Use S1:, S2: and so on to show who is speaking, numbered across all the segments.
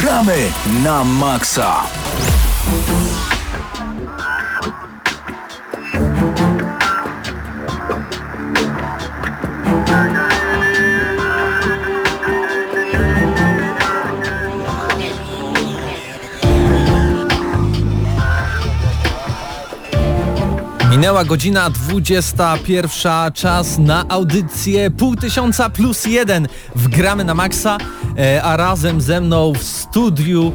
S1: Gramy na maksa!
S2: Minęła godzina 21, czas na audycję pół tysiąca plus jeden w Gramy na Maxa, e, a razem ze mną w studiu,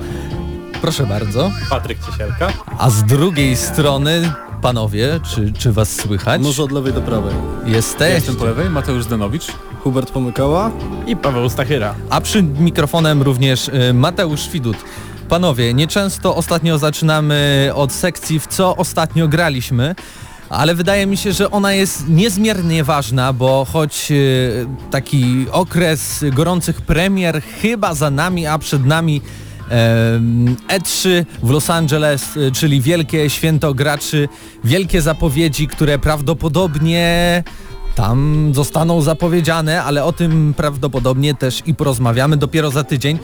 S2: proszę bardzo,
S3: Patryk Ciesielka.
S2: a z drugiej strony, panowie, czy, czy was słychać?
S4: Może od lewej do prawej.
S2: Jesteś.
S5: Jestem po lewej, Mateusz Zdanowicz.
S4: Hubert Pomykała.
S3: I Paweł Stachyra.
S2: A przy mikrofonem również e, Mateusz Widut. Panowie, nieczęsto ostatnio zaczynamy od sekcji w co ostatnio graliśmy, ale wydaje mi się, że ona jest niezmiernie ważna, bo choć e, taki okres gorących premier chyba za nami, a przed nami em, E3 w Los Angeles, e, czyli wielkie święto graczy, wielkie zapowiedzi, które prawdopodobnie tam zostaną zapowiedziane, ale o tym prawdopodobnie też i porozmawiamy dopiero za tydzień.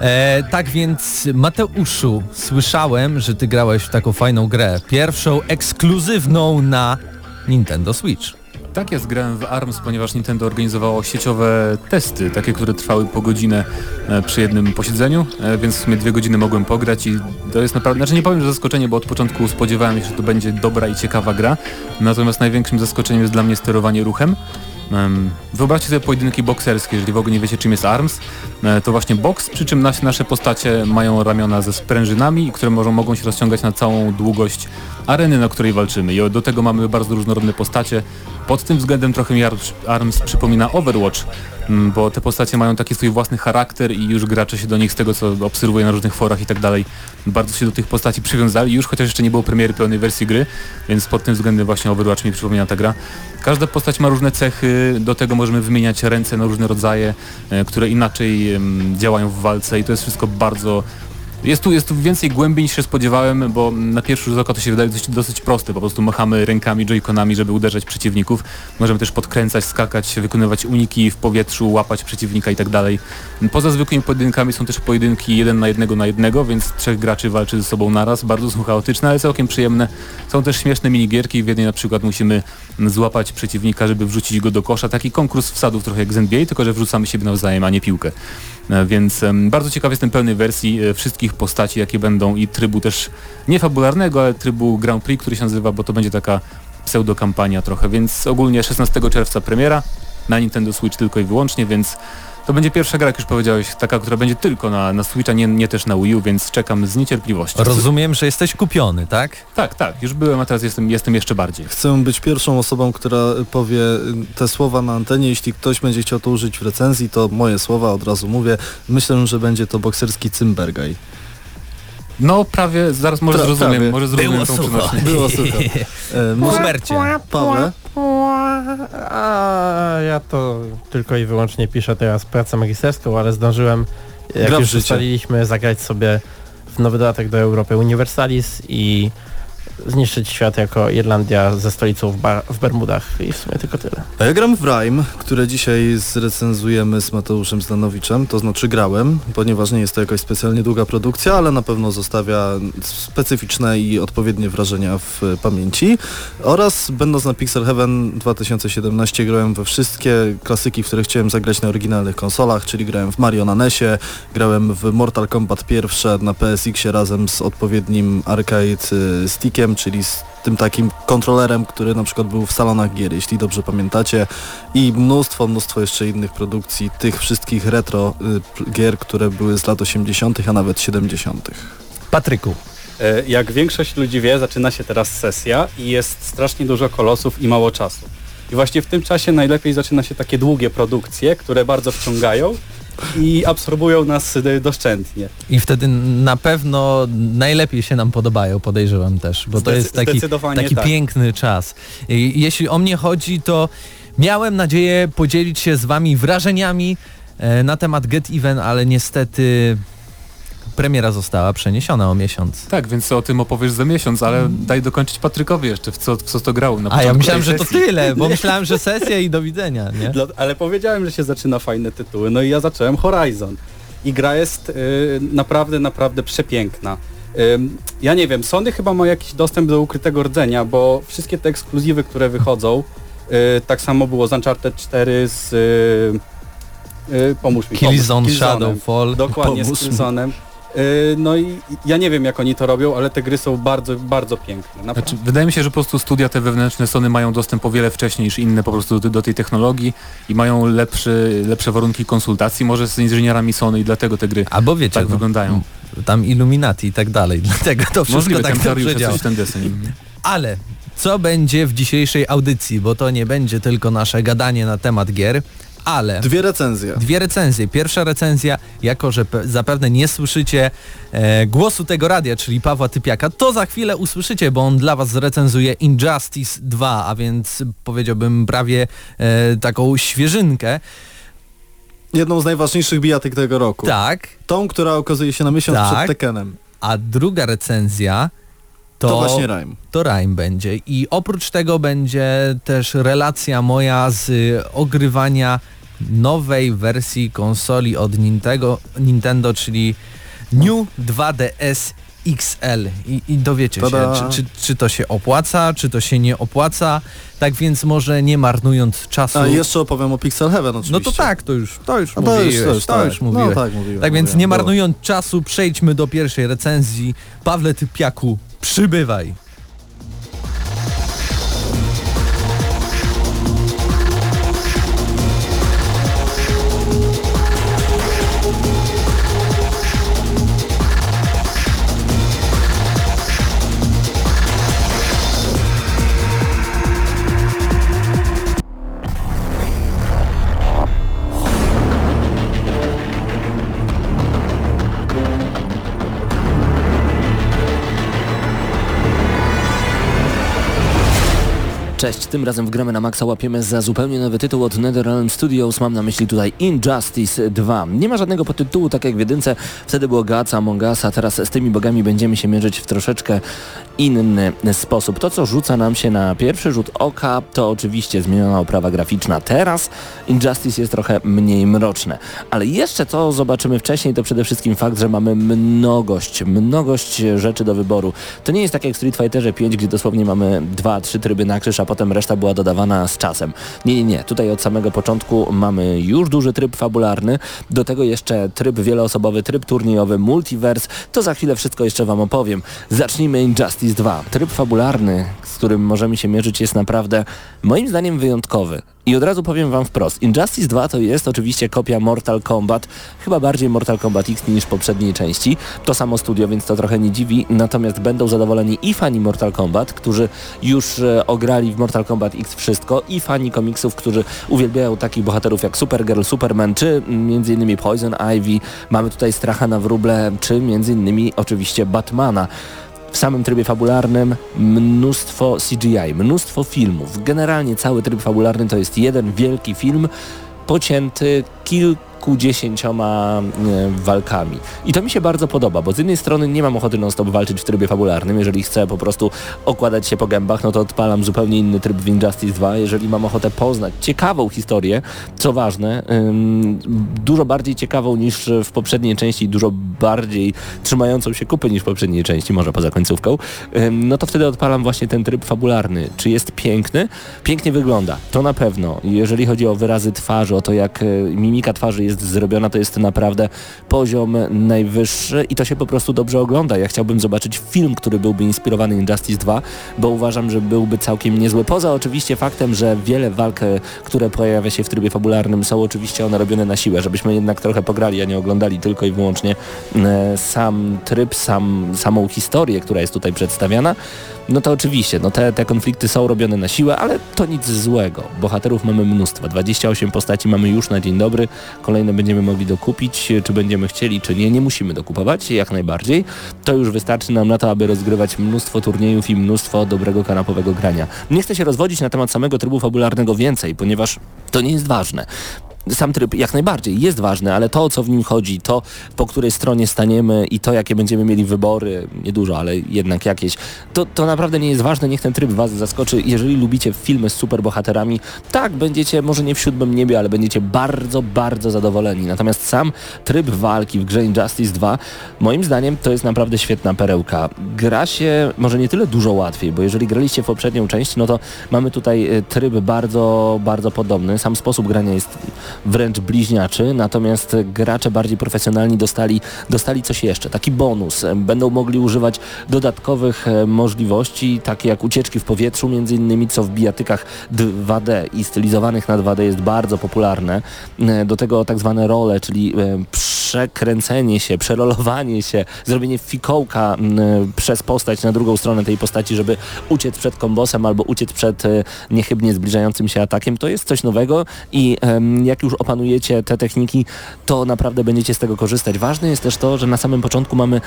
S2: E, tak więc Mateuszu, słyszałem, że ty grałeś w taką fajną grę. Pierwszą ekskluzywną na Nintendo Switch.
S5: Tak jest, grałem w ARMS, ponieważ Nintendo organizowało sieciowe testy, takie, które trwały po godzinę e, przy jednym posiedzeniu, e, więc w sumie dwie godziny mogłem pograć i to jest naprawdę, znaczy nie powiem, że zaskoczenie, bo od początku spodziewałem się, że to będzie dobra i ciekawa gra, natomiast największym zaskoczeniem jest dla mnie sterowanie ruchem. Em, Wyobraźcie sobie pojedynki bokserskie, jeżeli w ogóle nie wiecie czym jest ARMS, to właśnie boks, przy czym nas- nasze postacie mają ramiona ze sprężynami, które mogą, mogą się rozciągać na całą długość areny, na której walczymy i do tego mamy bardzo różnorodne postacie. Pod tym względem trochę mi Ar- ARMS przypomina Overwatch, mm, bo te postacie mają taki swój własny charakter i już gracze się do nich z tego co obserwuję na różnych forach i tak dalej, bardzo się do tych postaci przywiązali już, chociaż jeszcze nie było premiery pełnej wersji gry, więc pod tym względem właśnie Overwatch mi przypomina ta gra. Każda postać ma różne cechy, do tego możemy wymieniać ręce na różne rodzaje, e, które inaczej działają w walce i to jest wszystko bardzo jest tu, jest tu więcej głębi niż się spodziewałem, bo na pierwszy rzut oka to się wydaje dosyć, dosyć proste. Po prostu machamy rękami, joyconami, żeby uderzać przeciwników. Możemy też podkręcać, skakać, wykonywać uniki w powietrzu, łapać przeciwnika i tak dalej. Poza zwykłymi pojedynkami są też pojedynki jeden na jednego na jednego, więc trzech graczy walczy ze sobą naraz. Bardzo są chaotyczne, ale całkiem przyjemne. Są też śmieszne minigierki. W jednej na przykład musimy złapać przeciwnika, żeby wrzucić go do kosza. Taki konkurs wsadów trochę jak z NBA, tylko że wrzucamy siebie nawzajem, a nie piłkę. E, Więc bardzo ciekaw jestem pełnej wersji e, wszystkich postaci, jakie będą i trybu też nie fabularnego, ale trybu Grand Prix, który się nazywa, bo to będzie taka pseudokampania trochę, więc ogólnie 16 czerwca premiera na Nintendo Switch tylko i wyłącznie, więc to będzie pierwsza gra, jak już powiedziałeś, taka, która będzie tylko na, na Switcha, nie, nie też na Wii U, więc czekam z niecierpliwością.
S2: Rozumiem, że jesteś kupiony, tak?
S5: Tak, tak, już byłem, a teraz jestem, jestem jeszcze bardziej.
S4: Chcę być pierwszą osobą, która powie te słowa na antenie. Jeśli ktoś będzie chciał to użyć w recenzji, to moje słowa od razu mówię. Myślę, że będzie to bokserski Cymbergaj.
S5: No prawie, zaraz może
S4: Pra-
S5: zrozumiem,
S4: prawie.
S5: może zrozumiem
S2: Było
S5: tą
S2: sucho.
S4: Było słuchaj. E,
S2: Hubercie,
S4: Pawle?
S3: A ja to tylko i wyłącznie piszę teraz pracę magisterską, ale zdążyłem, jak
S4: Gra
S3: już ustaliliśmy, zagrać sobie w nowy dodatek do Europy Universalis i zniszczyć świat jako Irlandia ze stolicą w, w Bermudach i w sumie tylko tyle.
S4: A ja gram w Rime, które dzisiaj zrecenzujemy z Mateuszem Zdanowiczem, to znaczy grałem, ponieważ nie jest to jakaś specjalnie długa produkcja, ale na pewno zostawia specyficzne i odpowiednie wrażenia w pamięci. Oraz będąc na Pixel Heaven 2017 grałem we wszystkie klasyki, w które chciałem zagrać na oryginalnych konsolach, czyli grałem w Mario na NESie, grałem w Mortal Kombat pierwsze na PSX-ie razem z odpowiednim arcade y, stickiem, czyli z tym takim kontrolerem, który na przykład był w salonach gier, jeśli dobrze pamiętacie i mnóstwo, mnóstwo jeszcze innych produkcji, tych wszystkich retro y, gier, które były z lat 80., a nawet 70.
S2: Patryku.
S6: E, Jak większość ludzi wie, zaczyna się teraz sesja i jest strasznie dużo kolosów i mało czasu. I właśnie w tym czasie najlepiej zaczyna się takie długie produkcje, które bardzo wciągają i absorbują nas y, doszczętnie.
S2: I wtedy na pewno najlepiej się nam podobają, podejrzewam też, bo to jest taki, taki
S6: tak.
S2: piękny czas. I jeśli o mnie chodzi, to miałem nadzieję podzielić się z wami wrażeniami e, na temat Get Even, ale niestety premiera została przeniesiona o miesiąc.
S5: Tak, więc o tym opowiesz za miesiąc, ale daj dokończyć Patrykowi jeszcze, w co, w co to grał na
S2: A ja myślałem,
S5: tej
S2: że to tyle, bo myślałem, że sesja i do widzenia, nie?
S6: Dla, ale powiedziałem, że się zaczyna fajne tytuły, no i ja zacząłem Horizon. I gra jest y, naprawdę, naprawdę przepiękna. Ja nie wiem, Sony chyba ma jakiś dostęp do ukrytego rdzenia, bo wszystkie te ekskluzywy, które wychodzą, y, tak samo było z Uncharted 4 z... Y, y, pomóż mi.
S2: Killzone,
S6: pomóż, Killzone'em.
S2: Shadowfall.
S6: Dokładnie,
S4: Pomóż
S6: z
S4: mi.
S6: Killzone'em. Y, no i ja nie wiem jak oni to robią, ale te gry są bardzo, bardzo piękne.
S5: Znaczy, wydaje mi się, że po prostu studia te wewnętrzne Sony mają dostęp o wiele wcześniej niż inne po prostu do, do tej technologii i mają lepszy, lepsze warunki konsultacji może z inżynierami Sony i dlatego te gry
S2: Albo wiecie,
S5: tak
S2: no,
S5: wyglądają.
S2: tam Illuminati i tak dalej, dlatego to wszystko
S5: Możliwe,
S2: tak dobrze działa.
S5: ten deseń.
S2: Ale co będzie w dzisiejszej audycji, bo to nie będzie tylko nasze gadanie na temat gier, ale
S4: Dwie recenzje.
S2: dwie recenzje. Pierwsza recenzja, jako że pe- zapewne nie słyszycie e, głosu tego radia, czyli Pawła Typiaka, to za chwilę usłyszycie, bo on dla was zrecenzuje Injustice 2, a więc powiedziałbym prawie e, taką świeżynkę.
S4: Jedną z najważniejszych bijatyk tego roku.
S2: Tak,
S4: Tą, która okazuje się na miesiąc
S2: Tak.
S4: przed Tekkenem.
S2: a druga recenzja
S4: To,
S2: to,
S4: właśnie Rime.
S2: to Rime będzie. I oprócz tego będzie też relacja moja z y, ogrywania nowej wersji konsoli od Nintendo, Nintendo czyli New 2DS XL i, i dowiecie
S4: Tada.
S2: się, czy, czy, czy to się opłaca, czy to się nie opłaca. Tak więc może nie marnując czasu.
S4: A jeszcze opowiem o Pixel Heaven oczywiście.
S2: no to tak, to już, to już
S4: No to
S2: mówiłeś,
S4: już, to już,
S2: to
S4: tak.
S2: już mówiłeś.
S4: No tak, mówiłem.
S2: Tak więc
S4: mówiłem.
S2: nie
S4: Było.
S2: marnując czasu, przejdźmy do pierwszej recenzji. Pawle Typiaku, przybywaj.
S7: Cześć, tym razem w gramy na Maxa łapiemy za zupełnie nowy tytuł od NetherRealm Studios, mam na myśli tutaj Injustice 2. Nie ma żadnego podtytułu, tak jak w jedynce, wtedy było Gaca, Among Us, a teraz z tymi bogami będziemy się mierzyć w troszeczkę inny sposób. To, co rzuca nam się na pierwszy rzut oka, to oczywiście zmieniona oprawa graficzna. Teraz Injustice jest trochę mniej mroczne. Ale jeszcze co zobaczymy wcześniej, to przede wszystkim fakt, że mamy mnogość, mnogość rzeczy do wyboru. To nie jest tak jak w Street Fighterze 5, gdzie dosłownie mamy dwa, trzy tryby na krzyż, a potem reszta była dodawana z czasem. Nie, nie, nie. Tutaj od samego początku mamy już duży tryb fabularny, do tego jeszcze tryb wieloosobowy, tryb turniejowy, multiverse. To za chwilę wszystko jeszcze Wam opowiem. Zacznijmy Injustice 2. Tryb fabularny, z którym możemy się mierzyć jest naprawdę moim zdaniem wyjątkowy. I od razu powiem Wam wprost. Injustice 2 to jest oczywiście kopia Mortal Kombat, chyba bardziej Mortal Kombat X niż poprzedniej części. To samo studio, więc to trochę nie dziwi. Natomiast będą zadowoleni i fani Mortal Kombat, którzy już e, ograli w Mortal Kombat X wszystko, i fani komiksów, którzy uwielbiają takich bohaterów jak Supergirl, Superman, czy m.in. Poison Ivy. Mamy tutaj Stracha na wróble, czy m.in. oczywiście Batmana. W samym trybie fabularnym mnóstwo CGI, mnóstwo filmów. Generalnie cały tryb fabularny to jest jeden wielki film pocięty kilkudziesięcioma e, walkami. I to mi się bardzo podoba, bo z jednej strony nie mam ochoty non-stop walczyć w trybie fabularnym. Jeżeli chcę po prostu okładać się po gębach, no to odpalam zupełnie inny tryb w Injustice 2. Jeżeli mam ochotę poznać ciekawą historię, co ważne, dużo bardziej ciekawą niż w poprzedniej części, dużo bardziej trzymającą się kupy niż w poprzedniej części, może poza końcówką, no to wtedy odpalam właśnie ten tryb fabularny. Czy jest piękny? Pięknie wygląda, to na pewno. Jeżeli chodzi o wyrazy twarzy, o to jak e, mimika twarzy jest zrobiona, to jest naprawdę poziom najwyższy i to się po prostu dobrze ogląda. Ja chciałbym zobaczyć film, który byłby inspirowany Injustice 2, bo uważam, że byłby całkiem niezły. Poza oczywiście faktem, że wiele walk, e, które pojawia się w trybie fabularnym są oczywiście one robione na siłę, żebyśmy jednak trochę pograli, a nie oglądali tylko i wyłącznie e, sam tryb, sam, samą historię, która jest tutaj przedstawiana. No to oczywiście, no te, te konflikty są robione na siłę, ale to nic złego. Bohaterów mamy mnóstwo. 28 postaci mamy już na dzień dobry. Kolejne będziemy mogli dokupić, czy będziemy chcieli, czy nie. Nie musimy dokupować, jak najbardziej. To już wystarczy nam na to, aby rozgrywać mnóstwo turniejów i mnóstwo dobrego kanapowego grania. Nie chcę się rozwodzić na temat samego trybu fabularnego więcej, ponieważ to nie jest ważne. Sam tryb jak najbardziej jest ważny, ale to, co w nim chodzi, to po której stronie staniemy i to, jakie będziemy mieli wybory, niedużo, ale jednak jakieś, to, to naprawdę nie jest ważne, niech ten tryb was zaskoczy. Jeżeli lubicie filmy z superbohaterami, tak, będziecie może nie w siódmym niebie, ale będziecie bardzo, bardzo zadowoleni. Natomiast sam tryb walki w grze Injustice 2, moim zdaniem, to jest naprawdę świetna perełka. Gra się może nie tyle dużo łatwiej, bo jeżeli graliście w poprzednią część, no to mamy tutaj e, tryb bardzo, bardzo podobny. Sam sposób grania jest wręcz bliźniaczy, natomiast gracze bardziej profesjonalni dostali, dostali coś jeszcze, taki bonus. Będą mogli używać dodatkowych e, możliwości, takie jak ucieczki w powietrzu między innymi, co w bijatykach 2D i stylizowanych na 2D jest bardzo popularne. E, do tego tak zwane role, czyli e, przekręcenie się, przerolowanie się, zrobienie fikołka przez postać na drugą stronę tej postaci, żeby uciec przed kombosem albo uciec przed niechybnie zbliżającym się atakiem. To jest coś nowego i jak już opanujecie te techniki, to naprawdę będziecie z tego korzystać. Ważne jest też to, że na samym początku mamy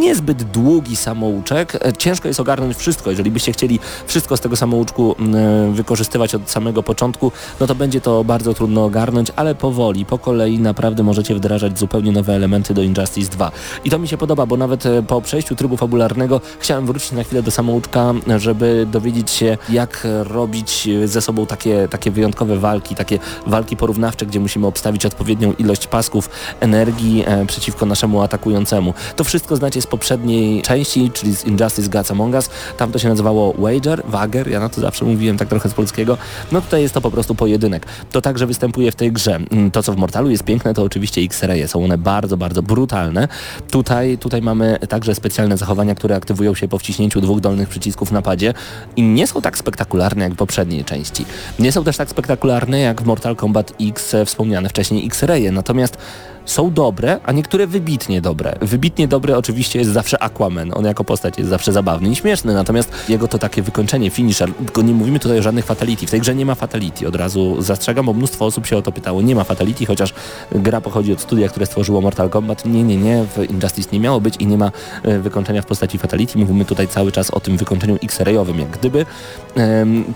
S7: niezbyt długi samouczek. E, ciężko jest ogarnąć wszystko. Jeżeli byście chcieli wszystko z tego samouczku e, wykorzystywać od samego początku, no to będzie to bardzo trudno ogarnąć, ale powoli, po kolei naprawdę możecie wdrażać zupełnie nowe elementy do Injustice 2. I to mi się podoba, bo nawet e, po przejściu trybu fabularnego chciałem wrócić na chwilę do samouczka, żeby dowiedzieć się, jak robić ze sobą takie, takie wyjątkowe walki, takie walki porównawcze, gdzie musimy obstawić odpowiednią ilość pasków energii e, przeciwko naszemu atakującemu. To wszystko znacie z poprzedniej części, czyli z Injustice Gods Among Us. Tam to się nazywało Wager, Wager, ja na to zawsze mówiłem tak trochę z polskiego. No tutaj jest to po prostu pojedynek. To także występuje w tej grze. Mm, to, co w Mortalu jest piękne, to oczywiście X-raye. Są one bardzo, bardzo brutalne. Tutaj, tutaj mamy także specjalne zachowania, które aktywują się po wciśnięciu dwóch dolnych przycisków w napadzie i nie są tak spektakularne jak w poprzedniej części. Nie są też tak spektakularne jak w Mortal Kombat X e, wspomniane wcześniej X-raye. Natomiast są dobre, a niektóre wybitnie dobre. Wybitnie dobry oczywiście jest zawsze Aquaman. On jako postać jest zawsze zabawny i śmieszny, natomiast jego to takie wykończenie, finisher, tylko nie mówimy tutaj o żadnych fatality. W tej grze nie ma fatality. Od razu zastrzegam, bo mnóstwo osób się o to pytało. Nie ma fatality, chociaż gra pochodzi od studia, które stworzyło Mortal Kombat. Nie, nie, nie. W Injustice nie miało być i nie ma e, wykończenia w postaci fatality. Mówimy tutaj cały czas o tym wykończeniu X-rayowym, jak gdyby.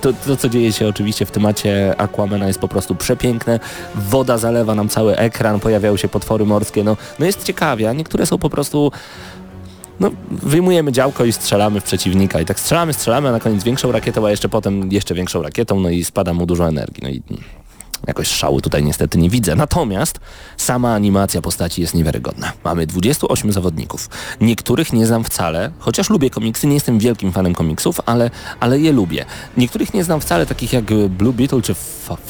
S7: To, to, co dzieje się oczywiście w temacie Aquamana jest po prostu przepiękne. Woda zalewa nam cały ekran, pojawiają się potwory morskie. No, no jest ciekawie, a niektóre są po prostu no, wyjmujemy działko i strzelamy w przeciwnika i tak strzelamy, strzelamy, a na koniec większą rakietą, a jeszcze potem jeszcze większą rakietą, no i spada mu dużo energii. No i Jakoś szału tutaj niestety nie widzę. Natomiast sama animacja postaci jest niewiarygodna. Mamy 28 zawodników. Niektórych nie znam wcale, chociaż lubię komiksy, nie jestem wielkim fanem komiksów, ale, ale je lubię. Niektórych nie znam wcale, takich jak Blue Beetle czy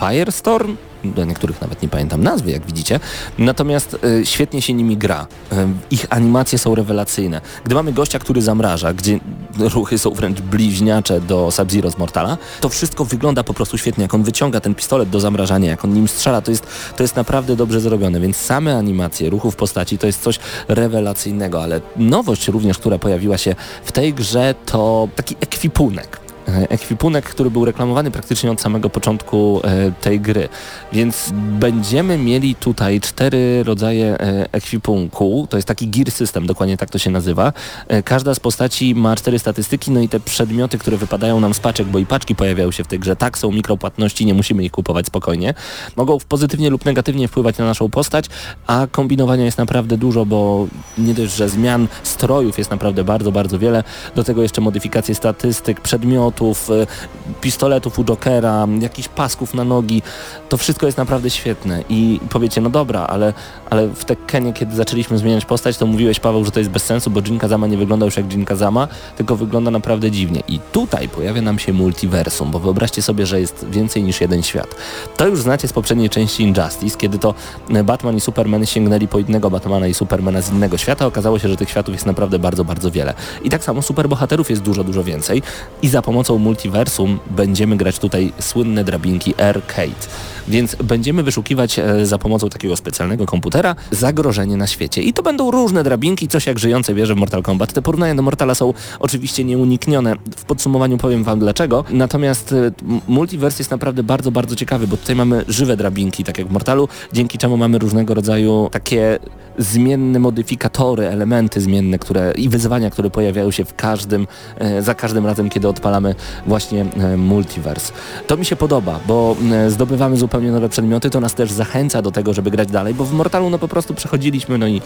S7: Firestorm, do niektórych nawet nie pamiętam nazwy, jak widzicie. Natomiast y, świetnie się nimi gra. Y, ich animacje są rewelacyjne. Gdy mamy gościa, który zamraża, gdzie ruchy są wręcz bliźniacze do Sub-Zero z Mortala, to wszystko wygląda po prostu świetnie. Jak on wyciąga ten pistolet do zamrażania, jak on nim strzela, to jest, to jest naprawdę dobrze zrobione. Więc same animacje ruchów postaci to jest coś rewelacyjnego, ale nowość również, która pojawiła się w tej grze, to taki ekwipunek ekwipunek, który był reklamowany praktycznie od samego początku e, tej gry. Więc będziemy mieli tutaj cztery rodzaje e, ekwipunku. To jest taki gear system, dokładnie tak to się nazywa. E, każda z postaci ma cztery statystyki, no i te przedmioty, które wypadają nam z paczek, bo i paczki pojawiają się w tej grze, tak są mikropłatności, nie musimy ich kupować spokojnie. Mogą pozytywnie lub negatywnie wpływać na naszą postać, a kombinowania jest naprawdę dużo, bo nie dość, że zmian strojów jest naprawdę bardzo, bardzo wiele. Do tego jeszcze modyfikacje statystyk, przedmiotów, E, pistoletów u Jokera, jakichś pasków na nogi. To wszystko jest naprawdę świetne i powiecie, no dobra, ale, ale w Tekkenie, kiedy zaczęliśmy zmieniać postać, to mówiłeś Paweł, że to jest bez sensu, bo Jin Kazama nie wygląda już jak Jin Kazama, tylko wygląda naprawdę dziwnie. I tutaj pojawia nam się multiversum, bo wyobraźcie sobie, że jest więcej niż jeden świat. To już znacie z poprzedniej części Injustice, kiedy to Batman i Superman sięgnęli po innego Batmana i Supermana z innego świata. Okazało się, że tych światów jest naprawdę bardzo, bardzo wiele. I tak samo superbohaterów jest dużo, dużo więcej i za pomocą pomocą multiversum będziemy grać tutaj słynne drabinki Arcade. Więc będziemy wyszukiwać e, za pomocą takiego specjalnego komputera zagrożenie na świecie. I to będą różne drabinki, coś jak żyjące wieże w Mortal Kombat. Te porównania do Mortala są oczywiście nieuniknione. W podsumowaniu powiem wam dlaczego. Natomiast e, multiverse jest naprawdę bardzo, bardzo ciekawy, bo tutaj mamy żywe drabinki, tak jak w Mortalu, dzięki czemu mamy różnego rodzaju takie zmienne modyfikatory, elementy zmienne które, i wyzwania, które pojawiają się w każdym, e, za każdym razem, kiedy odpalamy właśnie multiverse. To mi się podoba, bo zdobywamy zupełnie nowe przedmioty, to nas też zachęca do tego, żeby grać dalej, bo w Mortalu no po prostu przechodziliśmy, no i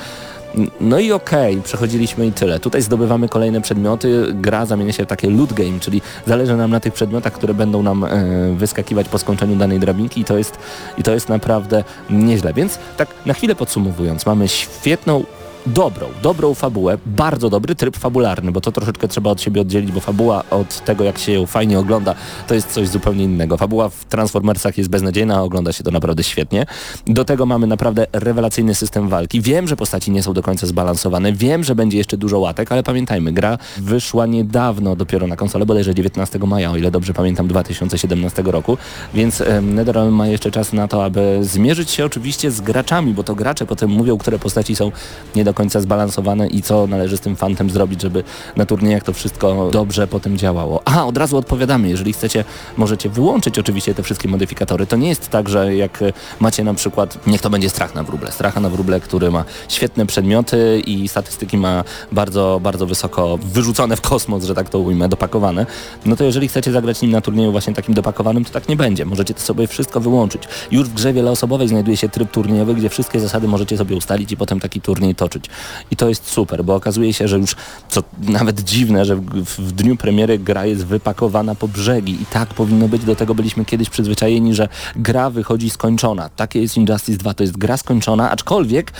S7: no i okej, okay, przechodziliśmy i tyle. Tutaj zdobywamy kolejne przedmioty, gra zamienia się w takie loot game, czyli zależy nam na tych przedmiotach, które będą nam e, wyskakiwać po skończeniu danej drabinki i to jest, i to jest naprawdę nieźle. Więc tak na chwilę podsumowując, mamy świetną dobrą, dobrą fabułę, bardzo dobry tryb fabularny, bo to troszeczkę trzeba od siebie oddzielić, bo fabuła od tego, jak się ją fajnie ogląda, to jest coś zupełnie innego. Fabuła w Transformersach jest beznadziejna, ogląda się to naprawdę świetnie. Do tego mamy naprawdę rewelacyjny system walki. Wiem, że postaci nie są do końca zbalansowane, wiem, że będzie jeszcze dużo łatek, ale pamiętajmy, gra wyszła niedawno dopiero na konsolę, bodajże 19 maja, o ile dobrze pamiętam, 2017 roku, więc NetherRealm ma jeszcze czas na to, aby zmierzyć się oczywiście z graczami, bo to gracze potem mówią, które postaci są nie do końca zbalansowane i co należy z tym fantem zrobić, żeby na turniejach to wszystko dobrze potem działało. Aha, od razu odpowiadamy, jeżeli chcecie, możecie wyłączyć oczywiście te wszystkie modyfikatory. To nie jest tak, że jak macie na przykład, niech to będzie strach na wróble, stracha na wróble, który ma świetne przedmioty i statystyki ma bardzo, bardzo wysoko wyrzucone w kosmos, że tak to ujmę, dopakowane, no to jeżeli chcecie zagrać nim na turnieju właśnie takim dopakowanym, to tak nie będzie. Możecie to sobie wszystko wyłączyć. Już w grze wieloosobowej znajduje się tryb turniejowy, gdzie wszystkie zasady możecie sobie ustalić i potem taki turniej toczyć. I to jest super, bo okazuje się, że już, co nawet dziwne, że w, w dniu premiery gra jest wypakowana po brzegi i tak powinno być. Do tego byliśmy kiedyś przyzwyczajeni, że gra wychodzi skończona. Takie jest Injustice 2, to jest gra skończona, aczkolwiek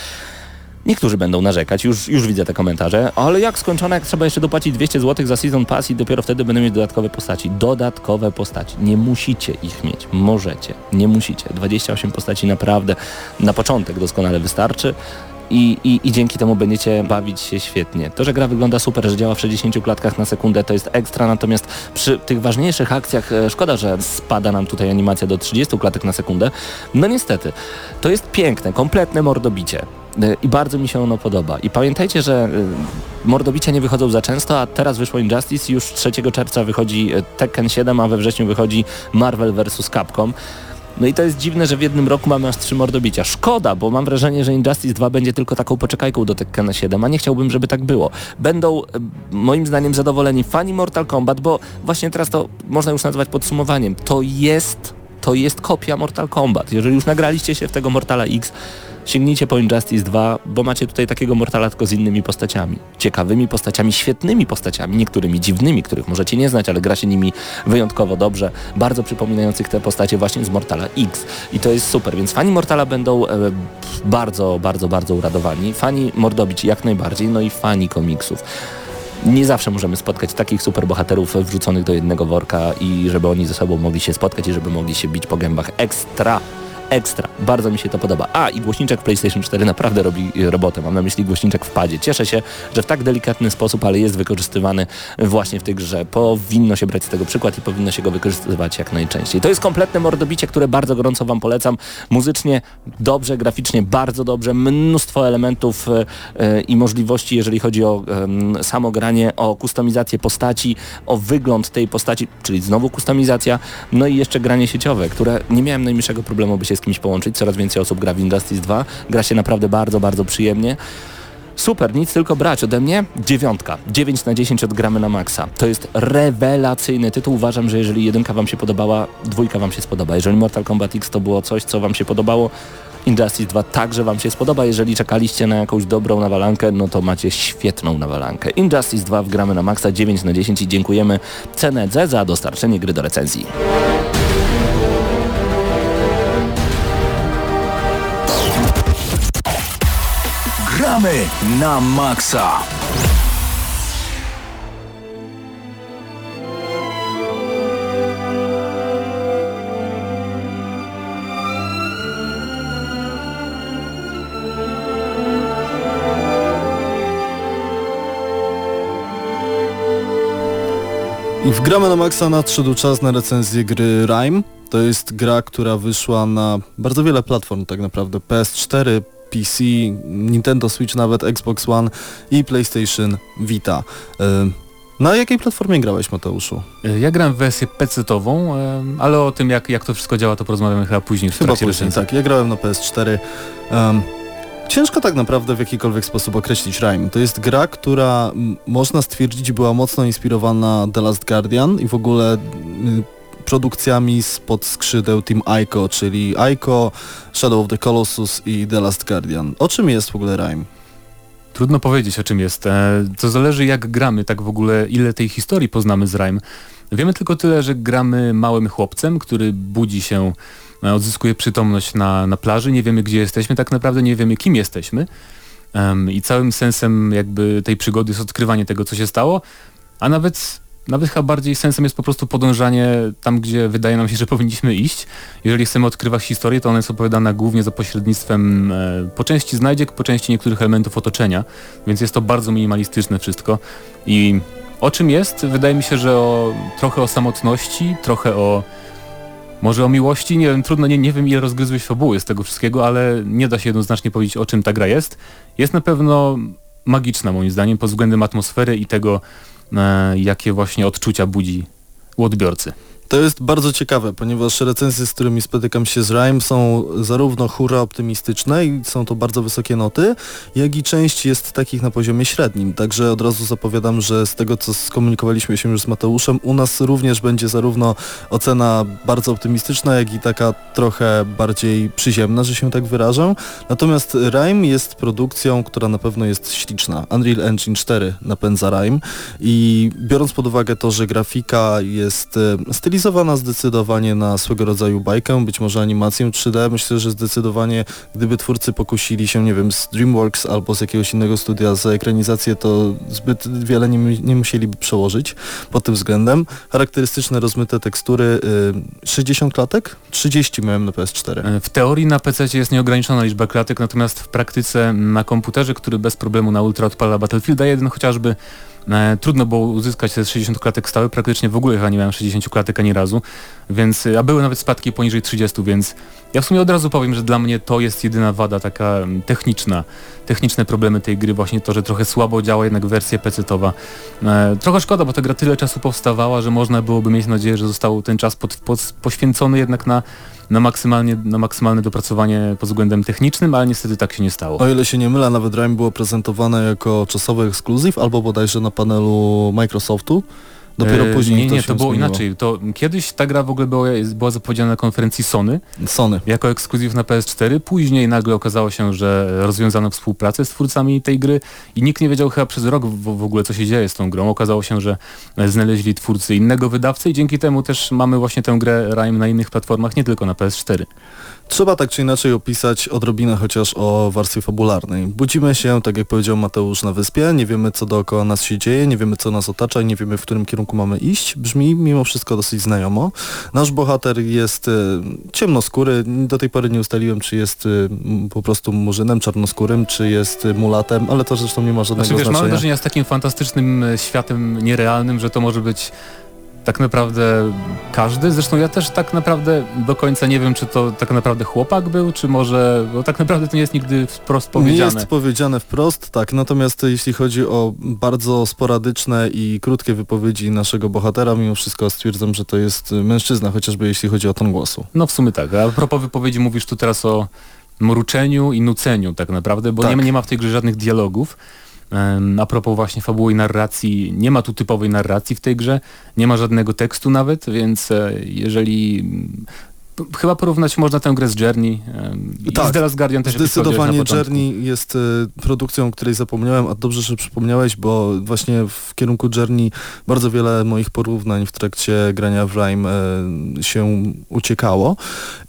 S7: Niektórzy będą narzekać, już, już widzę te komentarze, ale jak skończona, jak trzeba jeszcze dopłacić 200 zł za Season Pass i dopiero wtedy będą mieć dodatkowe postaci. Dodatkowe postaci. Nie musicie ich mieć. Możecie. Nie musicie. 28 postaci naprawdę na początek doskonale wystarczy i, i, i dzięki temu będziecie bawić się świetnie. To, że gra wygląda super, że działa w 60 klatkach na sekundę, to jest ekstra, natomiast przy tych ważniejszych akcjach e, szkoda, że spada nam tutaj animacja do 30 klatek na sekundę. No niestety, to jest piękne, kompletne mordobicie. E, I bardzo mi się ono podoba. I pamiętajcie, że e, mordobicia nie wychodzą za często, a teraz wyszło Injustice, już 3 czerwca wychodzi Tekken 7, a we wrześniu wychodzi Marvel vs. Capcom. No i to jest dziwne, że w jednym roku mamy aż trzy mordobicia. Szkoda, bo mam wrażenie, że Injustice 2 będzie tylko taką poczekajką do Tekkena 7, a nie chciałbym, żeby tak było. Będą e, moim zdaniem zadowoleni fani Mortal Kombat, bo właśnie teraz to można już nazwać podsumowaniem. To jest, to jest kopia Mortal Kombat. Jeżeli już nagraliście się w tego Mortala X, sięgnijcie po Injustice 2, bo macie tutaj takiego Mortala tylko z innymi postaciami. Ciekawymi postaciami, świetnymi postaciami, niektórymi dziwnymi, których możecie nie znać, ale gra się nimi wyjątkowo dobrze, bardzo przypominających te postacie właśnie z Mortala X. I to jest super, więc fani Mortala będą e, bardzo, bardzo, bardzo uradowani. Fani Mordobić jak najbardziej, no i fani komiksów nie zawsze możemy spotkać takich superbohaterów wrzuconych do jednego worka i żeby oni ze sobą mogli się spotkać i żeby mogli się bić po gębach ekstra ekstra. Bardzo mi się to podoba. A i głośniczek PlayStation 4 naprawdę robi robotę. Mam na myśli głośniczek w padzie. Cieszę się, że w tak delikatny sposób, ale jest wykorzystywany właśnie w tej grze. Powinno się brać z tego przykład i powinno się go wykorzystywać jak najczęściej. To jest kompletne mordobicie, które bardzo gorąco Wam polecam. Muzycznie dobrze, graficznie bardzo dobrze. Mnóstwo elementów e, i możliwości, jeżeli chodzi o e, samo granie, o kustomizację postaci, o wygląd tej postaci, czyli znowu kustomizacja, no i jeszcze granie sieciowe, które nie miałem najmniejszego problemu, by się z kimś połączyć. Coraz więcej osób gra w Injustice 2. Gra się naprawdę bardzo, bardzo przyjemnie. Super, nic tylko brać ode mnie. Dziewiątka. 9 na 10 odgramy na maksa. To jest rewelacyjny tytuł. Uważam, że jeżeli jedynka wam się podobała, dwójka wam się spodoba. Jeżeli Mortal Kombat X to było coś, co wam się podobało, Injustice 2 także wam się spodoba. Jeżeli czekaliście na jakąś dobrą nawalankę, no to macie świetną nawalankę. Injustice 2 wgramy na maksa 9 na 10 i dziękujemy CNC za dostarczenie gry do recenzji.
S1: Gramy na maksa!
S4: W Gramy na Maxa nadszedł czas na recenzję gry Rime. To jest gra, która wyszła na bardzo wiele platform tak naprawdę. PS4, PC, Nintendo Switch, nawet Xbox One i PlayStation Vita. E, na jakiej platformie grałeś, Mateuszu?
S5: E, ja grałem w wersję PC-ową, e, ale o tym, jak, jak to wszystko działa, to porozmawiamy chyba później w
S4: Chyba później, tak. Ja grałem na PS4. Um, Ciężko tak naprawdę w jakikolwiek sposób określić Rime. To jest gra, która można stwierdzić była mocno inspirowana The Last Guardian i w ogóle y, produkcjami spod skrzydeł Team Ico, czyli Ico, Shadow of the Colossus i The Last Guardian. O czym jest w ogóle Rime?
S5: Trudno powiedzieć o czym jest. E, To zależy jak gramy, tak w ogóle ile tej historii poznamy z Rime. Wiemy tylko tyle, że gramy małym chłopcem, który budzi się, e, odzyskuje przytomność na, na plaży, nie wiemy gdzie jesteśmy, tak naprawdę nie wiemy kim jesteśmy. I całym sensem jakby tej przygody jest odkrywanie tego, co się stało, a nawet, nawet chyba bardziej sensem jest po prostu podążanie tam, gdzie wydaje nam się, że powinniśmy iść. Jeżeli chcemy odkrywać historię, to ona jest opowiadana głównie za pośrednictwem e, po części znajdziek, po części niektórych elementów otoczenia, więc jest to bardzo minimalistyczne wszystko. I o czym jest? Wydaje mi się, że o, trochę o samotności, trochę o może o miłości, nie wiem, trudno, nie, nie wiem ile rozgryzłeś fabuły z tego wszystkiego, ale nie da się jednoznacznie powiedzieć o czym ta gra jest. Jest na pewno magiczna moim zdaniem pod względem atmosfery i tego, jakie właśnie odczucia budzi u odbiorcy.
S4: To jest bardzo ciekawe, ponieważ recenzje, z którymi spotykam się z Rime są zarówno hura optymistyczne i są to bardzo wysokie noty, jak i część jest takich na poziomie średnim. Także od razu zapowiadam, że z tego co skomunikowaliśmy się już z Mateuszem, u nas również będzie zarówno ocena bardzo optymistyczna, jak i taka trochę bardziej przyziemna, że się tak wyrażę. Natomiast Rime jest produkcją, która na pewno jest śliczna. Unreal Engine 4 napędza Rime i biorąc pod uwagę to, że grafika jest e, stylizowana zdecydowanie na swego rodzaju bajkę, być może animację 3D, myślę, że zdecydowanie gdyby twórcy pokusili się, nie wiem, z DreamWorks albo z jakiegoś innego studia za ekranizację, to zbyt wiele nie, nie musieliby przełożyć pod tym względem. Charakterystyczne rozmyte tekstury, y, 60 klatek? 30 miałem na PS4.
S5: E, W teorii na PC jest nieograniczona liczba klatek, natomiast w praktyce na komputerze, który bez problemu na ultra odpala Battlefield 1 chociażby, trudno było uzyskać te 60 klatek stałe, praktycznie w ogóle chyba nie miałem 60 klatek ani razu, więc, e, a były nawet spadki poniżej 30, więc ja w sumie od razu powiem, że dla mnie to jest jedyna wada taka mm, techniczna, techniczne problemy tej gry, właśnie to, że trochę słabo działa jednak wersja PC-towa. E, trochę szkoda, bo ta gra tyle czasu powstawała, że można byłoby mieć nadzieję, że został ten czas pod, pod, poświęcony jednak na, na, maksymalnie, na maksymalne dopracowanie pod względem technicznym, ale niestety tak się nie stało.
S4: O ile się nie mylę, nawet Rime było prezentowane jako czasowy ekskluzyw, albo bodajże na panelu Microsoftu. Dopiero
S5: E,
S4: później
S5: Nie, nie,
S4: się
S5: to było
S4: zmieniło.
S5: inaczej. To kiedyś ta gra w ogóle była, była zapowiedziana na konferencji Sony
S4: Sony.
S5: jako ekskluzyw na PS4. Później nagle okazało się, że rozwiązano współpracę z twórcami tej gry i nikt nie wiedział chyba przez rok w, w ogóle co się dzieje z tą grą. Okazało się, że znaleźli twórcy innego wydawcy i dzięki temu też mamy właśnie tę grę Rime na innych platformach, nie tylko na PS4.
S4: Trzeba tak czy inaczej opisać odrobinę chociaż o warstwie fabularnej. Budzimy się, tak jak powiedział Mateusz, na wyspie, nie wiemy co dookoła nas się dzieje, nie wiemy co nas otacza i nie wiemy w którym kierunku mamy iść. Brzmi mimo wszystko dosyć znajomo. Nasz bohater jest e, ciemnoskóry, do tej pory nie ustaliłem czy jest e, po prostu murzynem czarnoskórym, czy jest e, mulatem, ale to zresztą nie ma żadnego
S5: Znaczy wiesz, mamy
S4: znaczenia.
S5: do czynienia z takim fantastycznym światem nierealnym, że to może być tak naprawdę każdy. Zresztą ja też tak naprawdę do końca nie wiem, czy to tak naprawdę chłopak był, czy może, bo tak naprawdę to nie jest nigdy wprost
S4: Nie
S5: powiedziane.
S4: jest powiedziane wprost, tak, natomiast jeśli chodzi o bardzo sporadyczne i krótkie wypowiedzi naszego bohatera, mimo wszystko stwierdzam, że to jest mężczyzna, chociażby jeśli chodzi o ton głosu.
S5: No w sumie tak. A propos wypowiedzi mówisz tu teraz o mruczeniu i nuceniu tak naprawdę, bo
S4: Tak.
S5: nie, nie ma w tej grze żadnych dialogów. A propos właśnie fabuły i narracji, nie ma tu typowej narracji w tej grze, nie ma żadnego tekstu nawet, więc e, jeżeli... Chyba porównać można tę grę z Journey i
S4: Tak,
S5: z The Last Guardian też
S4: Zdecydowanie. Journey jest y, produkcją, o której zapomniałem, a dobrze, że przypomniałeś, bo właśnie w kierunku Journey bardzo wiele moich porównań w trakcie grania w Rime y, się uciekało.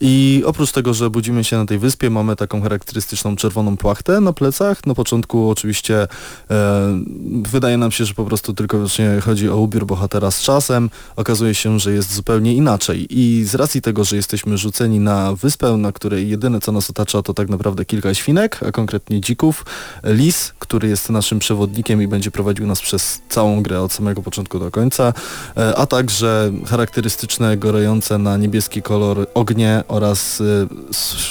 S4: I oprócz tego, że budzimy się na tej wyspie, mamy taką charakterystyczną czerwoną płachtę na plecach. Na początku oczywiście e, wydaje nam się, że po prostu tylko i wyłącznie chodzi o ubiór bohatera z czasem. Okazuje się, że jest zupełnie inaczej. I z racji tego, że jesteśmy rzuceni na wyspę, na której jedyne co nas otacza to tak naprawdę kilka świnek, a konkretnie dzików, lis, który jest naszym przewodnikiem i będzie prowadził nas przez całą grę od samego początku do końca, e, a także charakterystyczne, gorejące na niebieski kolor ognie oraz e,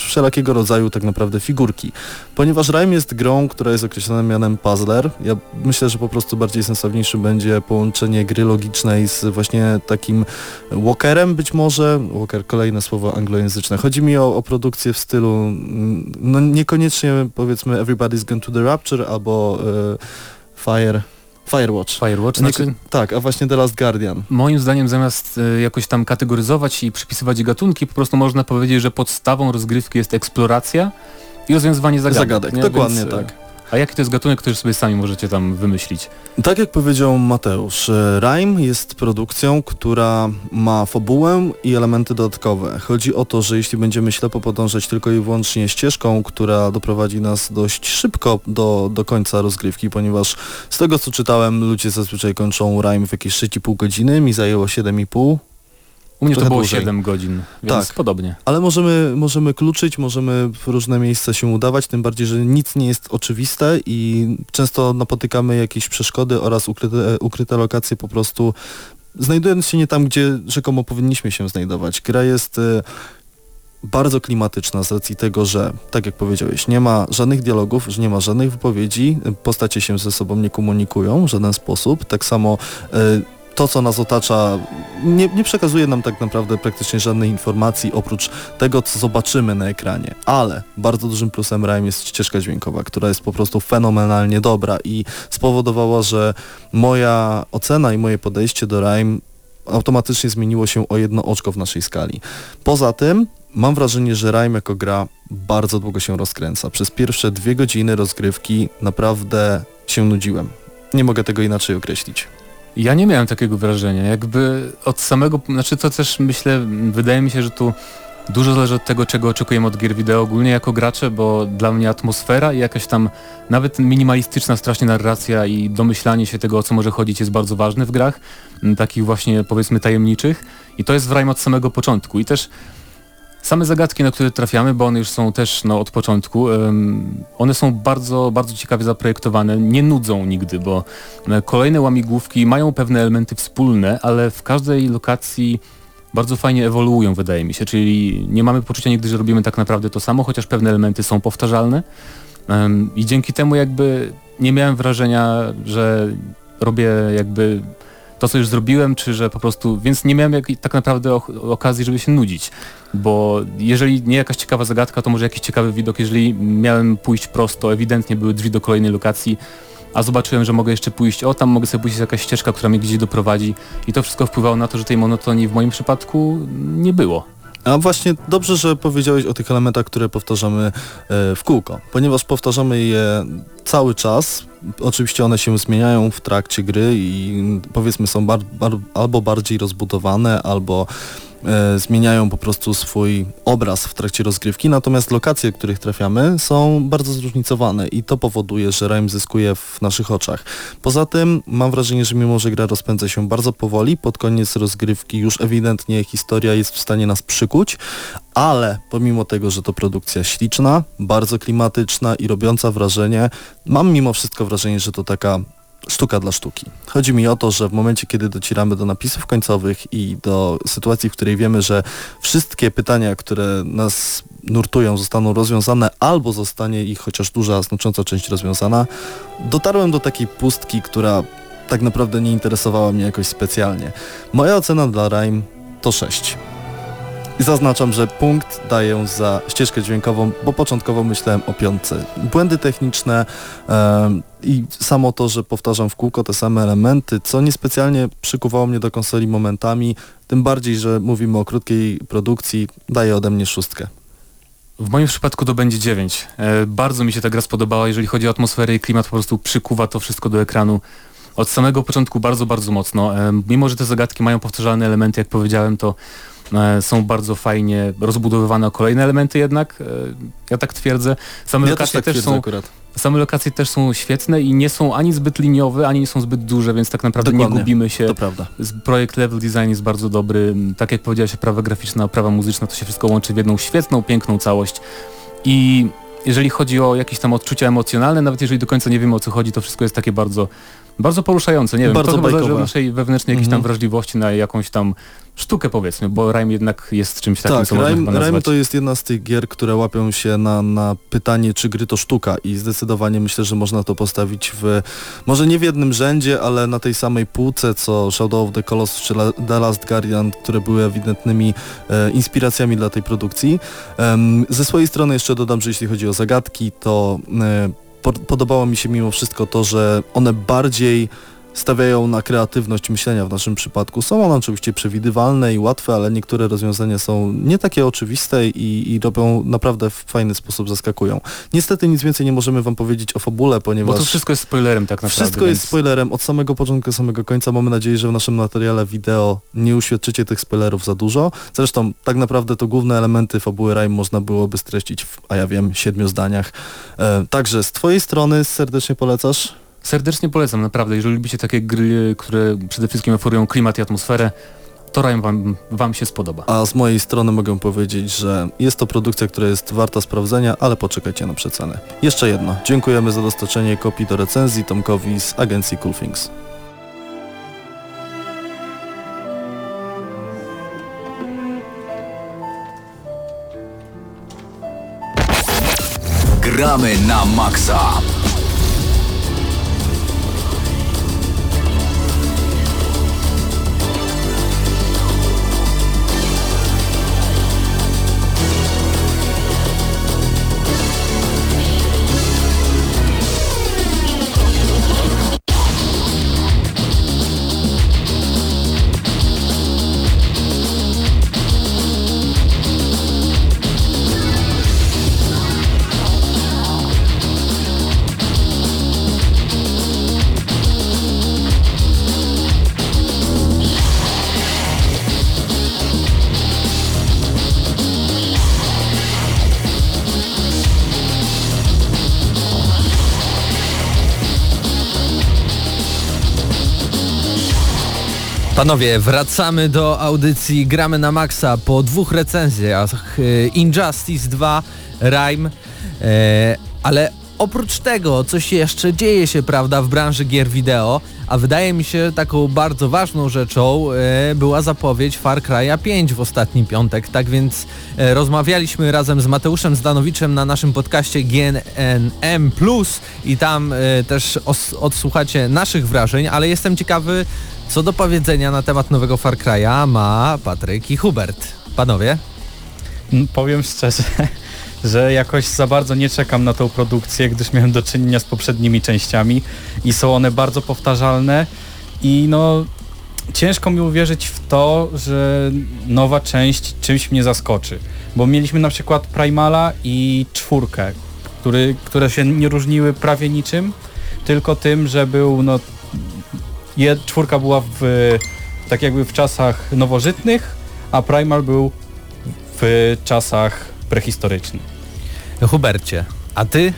S4: wszelakiego rodzaju tak naprawdę figurki. Ponieważ Rime jest grą, która jest określona mianem puzzler, ja myślę, że po prostu bardziej sensowniejsze będzie połączenie gry logicznej z właśnie takim walkerem być może. Walker, kolejne słowo anglojęzyczne. Chodzi mi o, o produkcję w stylu, mm, no niekoniecznie powiedzmy Everybody's Gone to the Rapture albo e, Fire, Firewatch.
S5: Firewatch,
S4: Nieko-
S5: znaczy
S4: tak, a właśnie The Last Guardian.
S5: moim zdaniem zamiast e, jakoś tam kategoryzować i przypisywać gatunki, po prostu można powiedzieć, że podstawą rozgrywki jest eksploracja i rozwiązywanie zagadek.
S4: Zagadek,
S5: nie?
S4: dokładnie
S5: Więc, e,
S4: tak.
S5: A jaki to jest gatunek, który sobie sami możecie tam wymyślić?
S4: Tak jak powiedział Mateusz, e, Rime jest produkcją, która ma fabułę i elementy dodatkowe. Chodzi o to, że jeśli będziemy ślepo podążać tylko i wyłącznie ścieżką, która doprowadzi nas dość szybko do, do końca rozgrywki, ponieważ z tego co czytałem, ludzie zazwyczaj kończą Rime w jakieś 6,5 godziny, mi zajęło 7,5,
S5: U mnie to było
S4: dłużej.
S5: 7 godzin, więc
S4: Tak.
S5: podobnie.
S4: ale możemy, możemy kluczyć, możemy w różne miejsca się udawać, tym bardziej, że nic nie jest oczywiste i często napotykamy jakieś przeszkody oraz ukryte, ukryte lokacje po prostu znajdując się nie tam, gdzie rzekomo powinniśmy się znajdować. Gra jest e, bardzo klimatyczna z racji tego, że tak jak powiedziałeś, nie ma żadnych dialogów, że nie ma żadnych wypowiedzi, postacie się ze sobą nie komunikują w żaden sposób. Tak samo e, to, co nas otacza, nie, nie przekazuje nam tak naprawdę praktycznie żadnej informacji oprócz tego, co zobaczymy na ekranie. Ale bardzo dużym plusem Rime jest ścieżka dźwiękowa, która jest po prostu fenomenalnie dobra i spowodowała, że moja ocena i moje podejście do Rime automatycznie zmieniło się o jedno oczko w naszej skali. Poza tym mam wrażenie, że Rime jako gra bardzo długo się rozkręca. Przez pierwsze dwie godziny rozgrywki naprawdę się nudziłem. Nie mogę tego inaczej określić.
S5: Ja nie miałem takiego wrażenia. Jakby od samego, znaczy to też myślę, wydaje mi się, że tu dużo zależy od tego, czego oczekujemy od gier wideo ogólnie jako gracze, bo dla mnie atmosfera i jakaś tam nawet minimalistyczna strasznie narracja i domyślanie się tego, o co może chodzić jest bardzo ważne w grach, takich właśnie powiedzmy tajemniczych i to jest w Rime od samego początku i też same zagadki, na które trafiamy, bo one już są też no, od początku, one są bardzo, bardzo ciekawie zaprojektowane, nie nudzą nigdy, bo kolejne łamigłówki mają pewne elementy wspólne, ale w każdej lokacji bardzo fajnie ewoluują, wydaje mi się, czyli nie mamy poczucia nigdy, że robimy tak naprawdę to samo, chociaż pewne elementy są powtarzalne. I dzięki temu jakby nie miałem wrażenia, że robię jakby to, co już zrobiłem, czy że po prostu, więc nie miałem jak, tak naprawdę ok- okazji, żeby się nudzić, bo jeżeli nie jakaś ciekawa zagadka, to może jakiś ciekawy widok, jeżeli miałem pójść prosto, ewidentnie były drzwi do kolejnej lokacji, a zobaczyłem, że mogę jeszcze pójść, o tam mogę sobie pójść jakaś ścieżka, która mnie gdzieś doprowadzi. I to wszystko wpływało na to, że tej monotonii w moim przypadku nie było.
S4: A właśnie dobrze, że powiedziałeś o tych elementach, które powtarzamy e, w kółko, ponieważ powtarzamy je cały czas. Oczywiście one się zmieniają w trakcie gry i powiedzmy są bar, bar, albo bardziej rozbudowane, albo e, zmieniają po prostu swój obraz w trakcie rozgrywki, natomiast lokacje, w których trafiamy są bardzo zróżnicowane i to powoduje, że Rime zyskuje w naszych oczach. Poza tym mam wrażenie, że mimo, że gra rozpędza się bardzo powoli, pod koniec rozgrywki już ewidentnie historia jest w stanie nas przykuć, ale pomimo tego, że to produkcja śliczna, bardzo klimatyczna i robiąca wrażenie, mam mimo wszystko wrażenie, że to taka sztuka dla sztuki. Chodzi mi o to, że w momencie, kiedy docieramy do napisów końcowych i do sytuacji, w której wiemy, że wszystkie pytania, które nas nurtują, zostaną rozwiązane albo zostanie ich chociaż duża, znacząca część rozwiązana, dotarłem do takiej pustki, która tak naprawdę nie interesowała mnie jakoś specjalnie. Moja ocena dla Rime to 6. I zaznaczam, że punkt daję za ścieżkę dźwiękową, bo początkowo myślałem o piątce. Błędy techniczne i samo to, że powtarzam w kółko te same elementy, co niespecjalnie przykuwało mnie do konsoli momentami, tym bardziej, że mówimy o krótkiej produkcji, daje ode mnie szóstkę.
S5: W moim przypadku to będzie 9. E, bardzo mi się ta gra spodobała, jeżeli chodzi o atmosferę i klimat, po prostu przykuwa to wszystko do ekranu. Od samego początku bardzo, bardzo mocno. E, mimo, że te zagadki mają powtarzalne elementy, jak powiedziałem, to e, są bardzo fajnie rozbudowywane o kolejne elementy jednak. E, ja tak twierdzę. Same
S4: Ja też
S5: lokacje
S4: tak
S5: też są
S4: akurat.
S5: Same lokacje też są świetne i nie są ani zbyt liniowe, ani nie są zbyt duże, więc tak naprawdę nie
S4: Dokładnie.
S5: gubimy się.
S4: To prawda.
S5: Projekt Level Design jest bardzo dobry. Tak jak powiedziałeś, oprawa graficzna, oprawa muzyczna, to się wszystko łączy w jedną świetną, piękną całość. I jeżeli chodzi o jakieś tam odczucia emocjonalne, nawet jeżeli do końca nie wiemy o co chodzi, to wszystko jest takie bardzo, bardzo poruszające. Nie wiem,
S4: Bardzo
S5: to chyba zależy od naszej wewnętrznej jakiejś tam
S4: Mhm.
S5: wrażliwości na jakąś tam sztukę powiedzmy, bo Rime jednak jest czymś takim,
S4: Tak,
S5: co
S4: Rime, Rime to jest jedna z tych gier, które łapią się na, na pytanie, czy gry to sztuka i zdecydowanie myślę, że można to postawić w, może nie w jednym rzędzie, ale na tej samej półce, co Shadow of the Colossus czy La- The Last Guardian, które były ewidentnymi e, inspiracjami dla tej produkcji. Em, ze swojej strony jeszcze dodam, że jeśli chodzi o zagadki, to e, podobało mi się mimo wszystko to, że one bardziej stawiają na kreatywność myślenia w naszym przypadku. Są one oczywiście przewidywalne i łatwe, ale niektóre rozwiązania są nie takie oczywiste i, i robią naprawdę w fajny sposób zaskakują. Niestety nic więcej nie możemy wam powiedzieć o fabule,
S5: Bo
S4: ponieważ
S5: to wszystko jest spoilerem tak naprawdę.
S4: wszystko jest
S5: więc-
S4: spoilerem od samego początku do samego końca. Mamy nadzieję, że w naszym materiale wideo nie uświadczycie tych spoilerów za dużo. Zresztą tak naprawdę to główne elementy fabuły Rime można byłoby streścić w, a ja wiem, siedmiu zdaniach. E, także z twojej strony serdecznie polecasz?
S5: Serdecznie polecam, naprawdę. Jeżeli lubicie takie gry, które przede wszystkim oferują klimat i atmosferę, to Rime wam, wam się spodoba.
S4: A z mojej strony mogę powiedzieć, że jest to produkcja, która jest warta sprawdzenia, ale poczekajcie na przecenę. Jeszcze jedno. Dziękujemy za dostarczenie kopii do recenzji Tomkowi z agencji Cool Things.
S1: Gramy na maksa.
S2: Panowie, wracamy do audycji Gramy na Maxa po dwóch recenzjach e, Injustice 2, Rime, e, ale oprócz tego coś jeszcze dzieje się, prawda, w branży gier wideo, a wydaje mi się taką bardzo ważną rzeczą e, była zapowiedź Far Cry'a 5 w ostatni piątek, tak więc rozmawialiśmy razem z Mateuszem Zdanowiczem na naszym podcaście GNM+, i tam też odsłuchacie naszych wrażeń, ale jestem ciekawy, co do powiedzenia na temat nowego Far Cry'a ma Patryk i Hubert. Panowie?
S6: Mm, Powiem szczerze, że jakoś za bardzo nie czekam na tą produkcję, gdyż miałem do czynienia z poprzednimi częściami i są one bardzo powtarzalne i no ciężko mi uwierzyć w to, że nowa część czymś mnie zaskoczy. Bo mieliśmy na przykład Primala i czwórkę, który, które się nie różniły prawie niczym, tylko tym, że był no je, czwórka była w tak jakby w czasach nowożytnych, a Primal był w czasach prehistorycznych.
S2: Hubercie, a ty?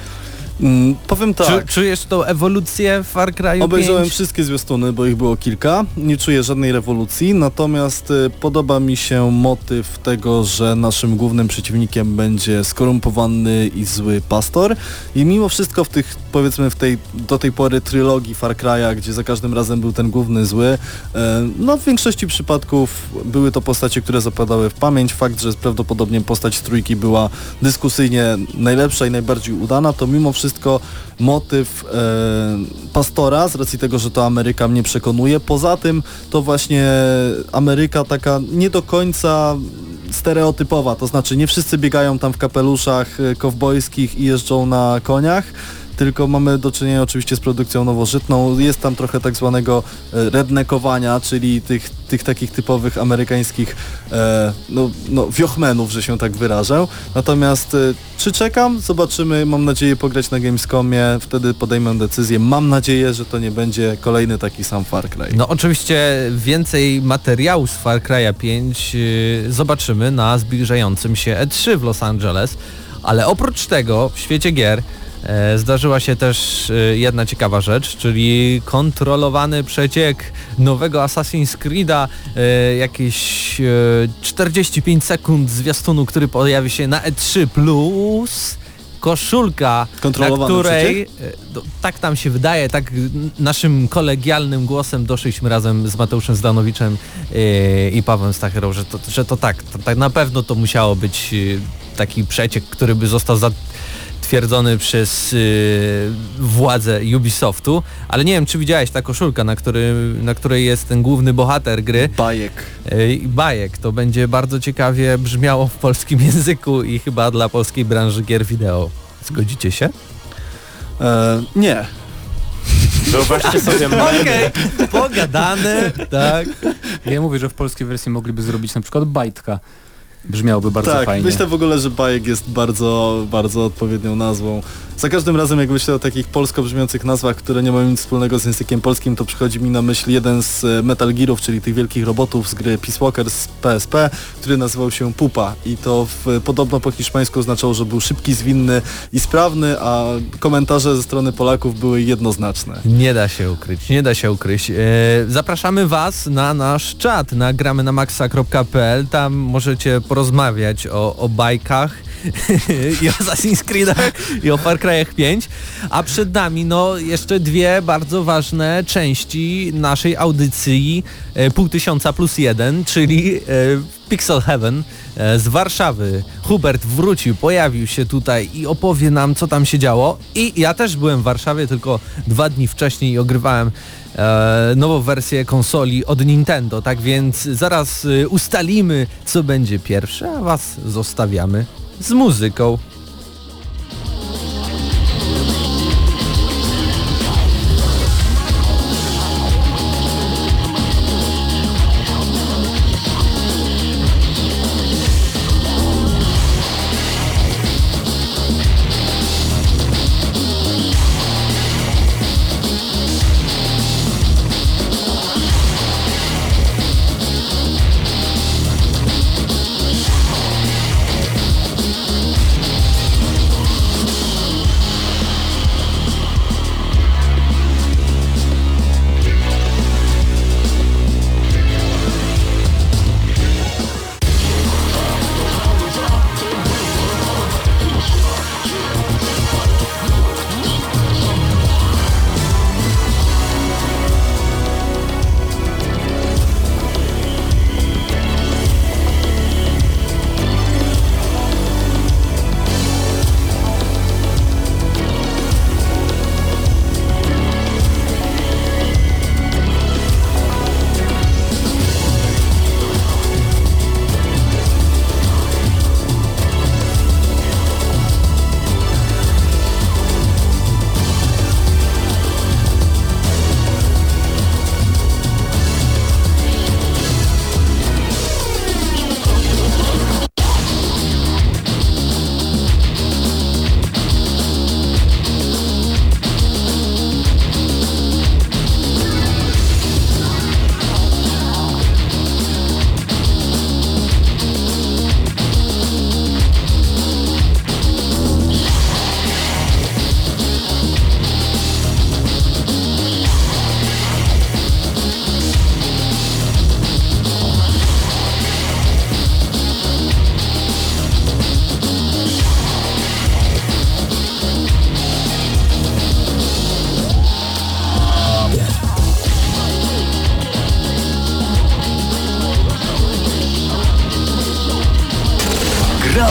S4: Mm, powiem tak.
S2: Czu, czujesz tą ewolucję w Far Cry'u
S4: Obejrzałem
S2: 5?
S4: wszystkie zwiastuny, bo ich było kilka. Nie czuję żadnej rewolucji, natomiast y, podoba mi się motyw tego, że naszym głównym przeciwnikiem będzie skorumpowany i zły pastor. I mimo wszystko w tych, powiedzmy w tej, do tej pory trylogii Far Cry'a, gdzie za każdym razem był ten główny zły, e, no w większości przypadków były to postacie, które zapadały w pamięć. Fakt, że prawdopodobnie postać trójki była dyskusyjnie najlepsza i najbardziej udana, to mimo wszystko motyw e, pastora, z racji tego, że to Ameryka mnie przekonuje. Poza tym to właśnie Ameryka taka nie do końca stereotypowa, to znaczy nie wszyscy biegają tam w kapeluszach e, kowbojskich i jeżdżą na koniach, tylko mamy do czynienia oczywiście z produkcją nowożytną. Jest tam trochę tak zwanego e, redneckowania, czyli tych, tych takich typowych amerykańskich e, no, no, wiochmenów, że się tak wyrażę. Natomiast e, czy czekam? Zobaczymy. Mam nadzieję pograć na Gamescomie, wtedy podejmę decyzję. Mam nadzieję, że to nie będzie kolejny taki sam Far Cry.
S2: No oczywiście więcej materiału z Far Cry'a 5 yy, zobaczymy na zbliżającym się E3 w Los Angeles, ale oprócz tego w świecie gier zdarzyła się też e, jedna ciekawa rzecz, czyli kontrolowany przeciek nowego Assassin's Creed'a, e, jakieś e, 45 sekund zwiastunu, który pojawi się na E3 plus koszulka, na której, e, no, tak nam się wydaje, tak naszym kolegialnym głosem doszliśmy razem z Mateuszem Zdanowiczem e, i Pawłem Stacherą, że to, że to tak, to, tak na pewno to musiało być e, taki przeciek, który by został zatwierdzony przez e, władze Ubisoftu, ale nie wiem, czy widziałeś ta koszulka, na, który, na której jest ten główny bohater gry,
S4: Bajek.
S2: Ej, bajek. To będzie bardzo ciekawie brzmiało w polskim języku i chyba dla polskiej branży gier wideo. Zgodzicie się?
S4: E, nie.
S3: Wyobraźcie sobie
S2: Okej, pogadane, tak.
S5: Ja mówię, że w polskiej wersji mogliby zrobić na przykład bajtka. Brzmiałoby bardzo
S4: tak,
S5: fajnie.
S4: myślę w ogóle, że bajek jest bardzo, bardzo odpowiednią nazwą. Za każdym razem jak myślę o takich polsko brzmiących nazwach, które nie mają nic wspólnego z językiem polskim, to przychodzi mi na myśl jeden z e, Metal Gearów, czyli tych wielkich robotów z gry Peace Walker z PSP, który nazywał się Pupa i to w, podobno po hiszpańsku oznaczało, że był szybki, zwinny i sprawny, a komentarze ze strony Polaków były jednoznaczne.
S2: Nie da się ukryć, nie da się ukryć. E, zapraszamy Was na nasz czat na gramy na maxa.pl. Tam możecie porozmawiać o, o bajkach i o Assassin's Creedach i o Far Cry'ach 5. A przed nami no jeszcze dwie bardzo ważne części naszej audycji e, pół tysiąca plus jeden, czyli e, Pixel Heaven e, z Warszawy. Hubert wrócił, pojawił się tutaj i opowie nam, co tam się działo. I ja też byłem w Warszawie, tylko dwa dni wcześniej i ogrywałem e, nową wersję konsoli od Nintendo. Tak więc zaraz e, ustalimy, co będzie pierwsze, a Was zostawiamy z muzyką.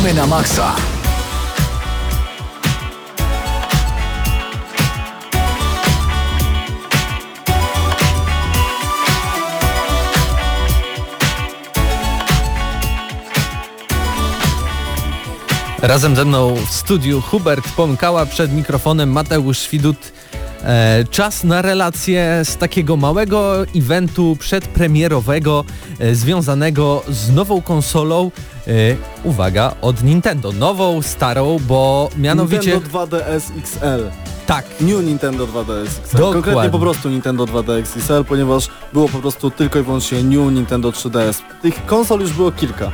S1: Gramy na maksa.
S2: Razem ze mną w studiu Hubert Pomkała, przed mikrofonem Mateusz Świdut. E, czas na relację z takiego małego eventu przedpremierowego e, związanego z nową konsolą, e, uwaga, od Nintendo. Nową, starą, bo mianowicie...
S4: Nintendo 2DS XL.
S2: Tak,
S4: New Nintendo 2DS XL.
S2: Dokładnie.
S4: Konkretnie po prostu Nintendo 2DS XL, ponieważ było po prostu tylko i wyłącznie New Nintendo 3DS. Tych konsol już było kilka.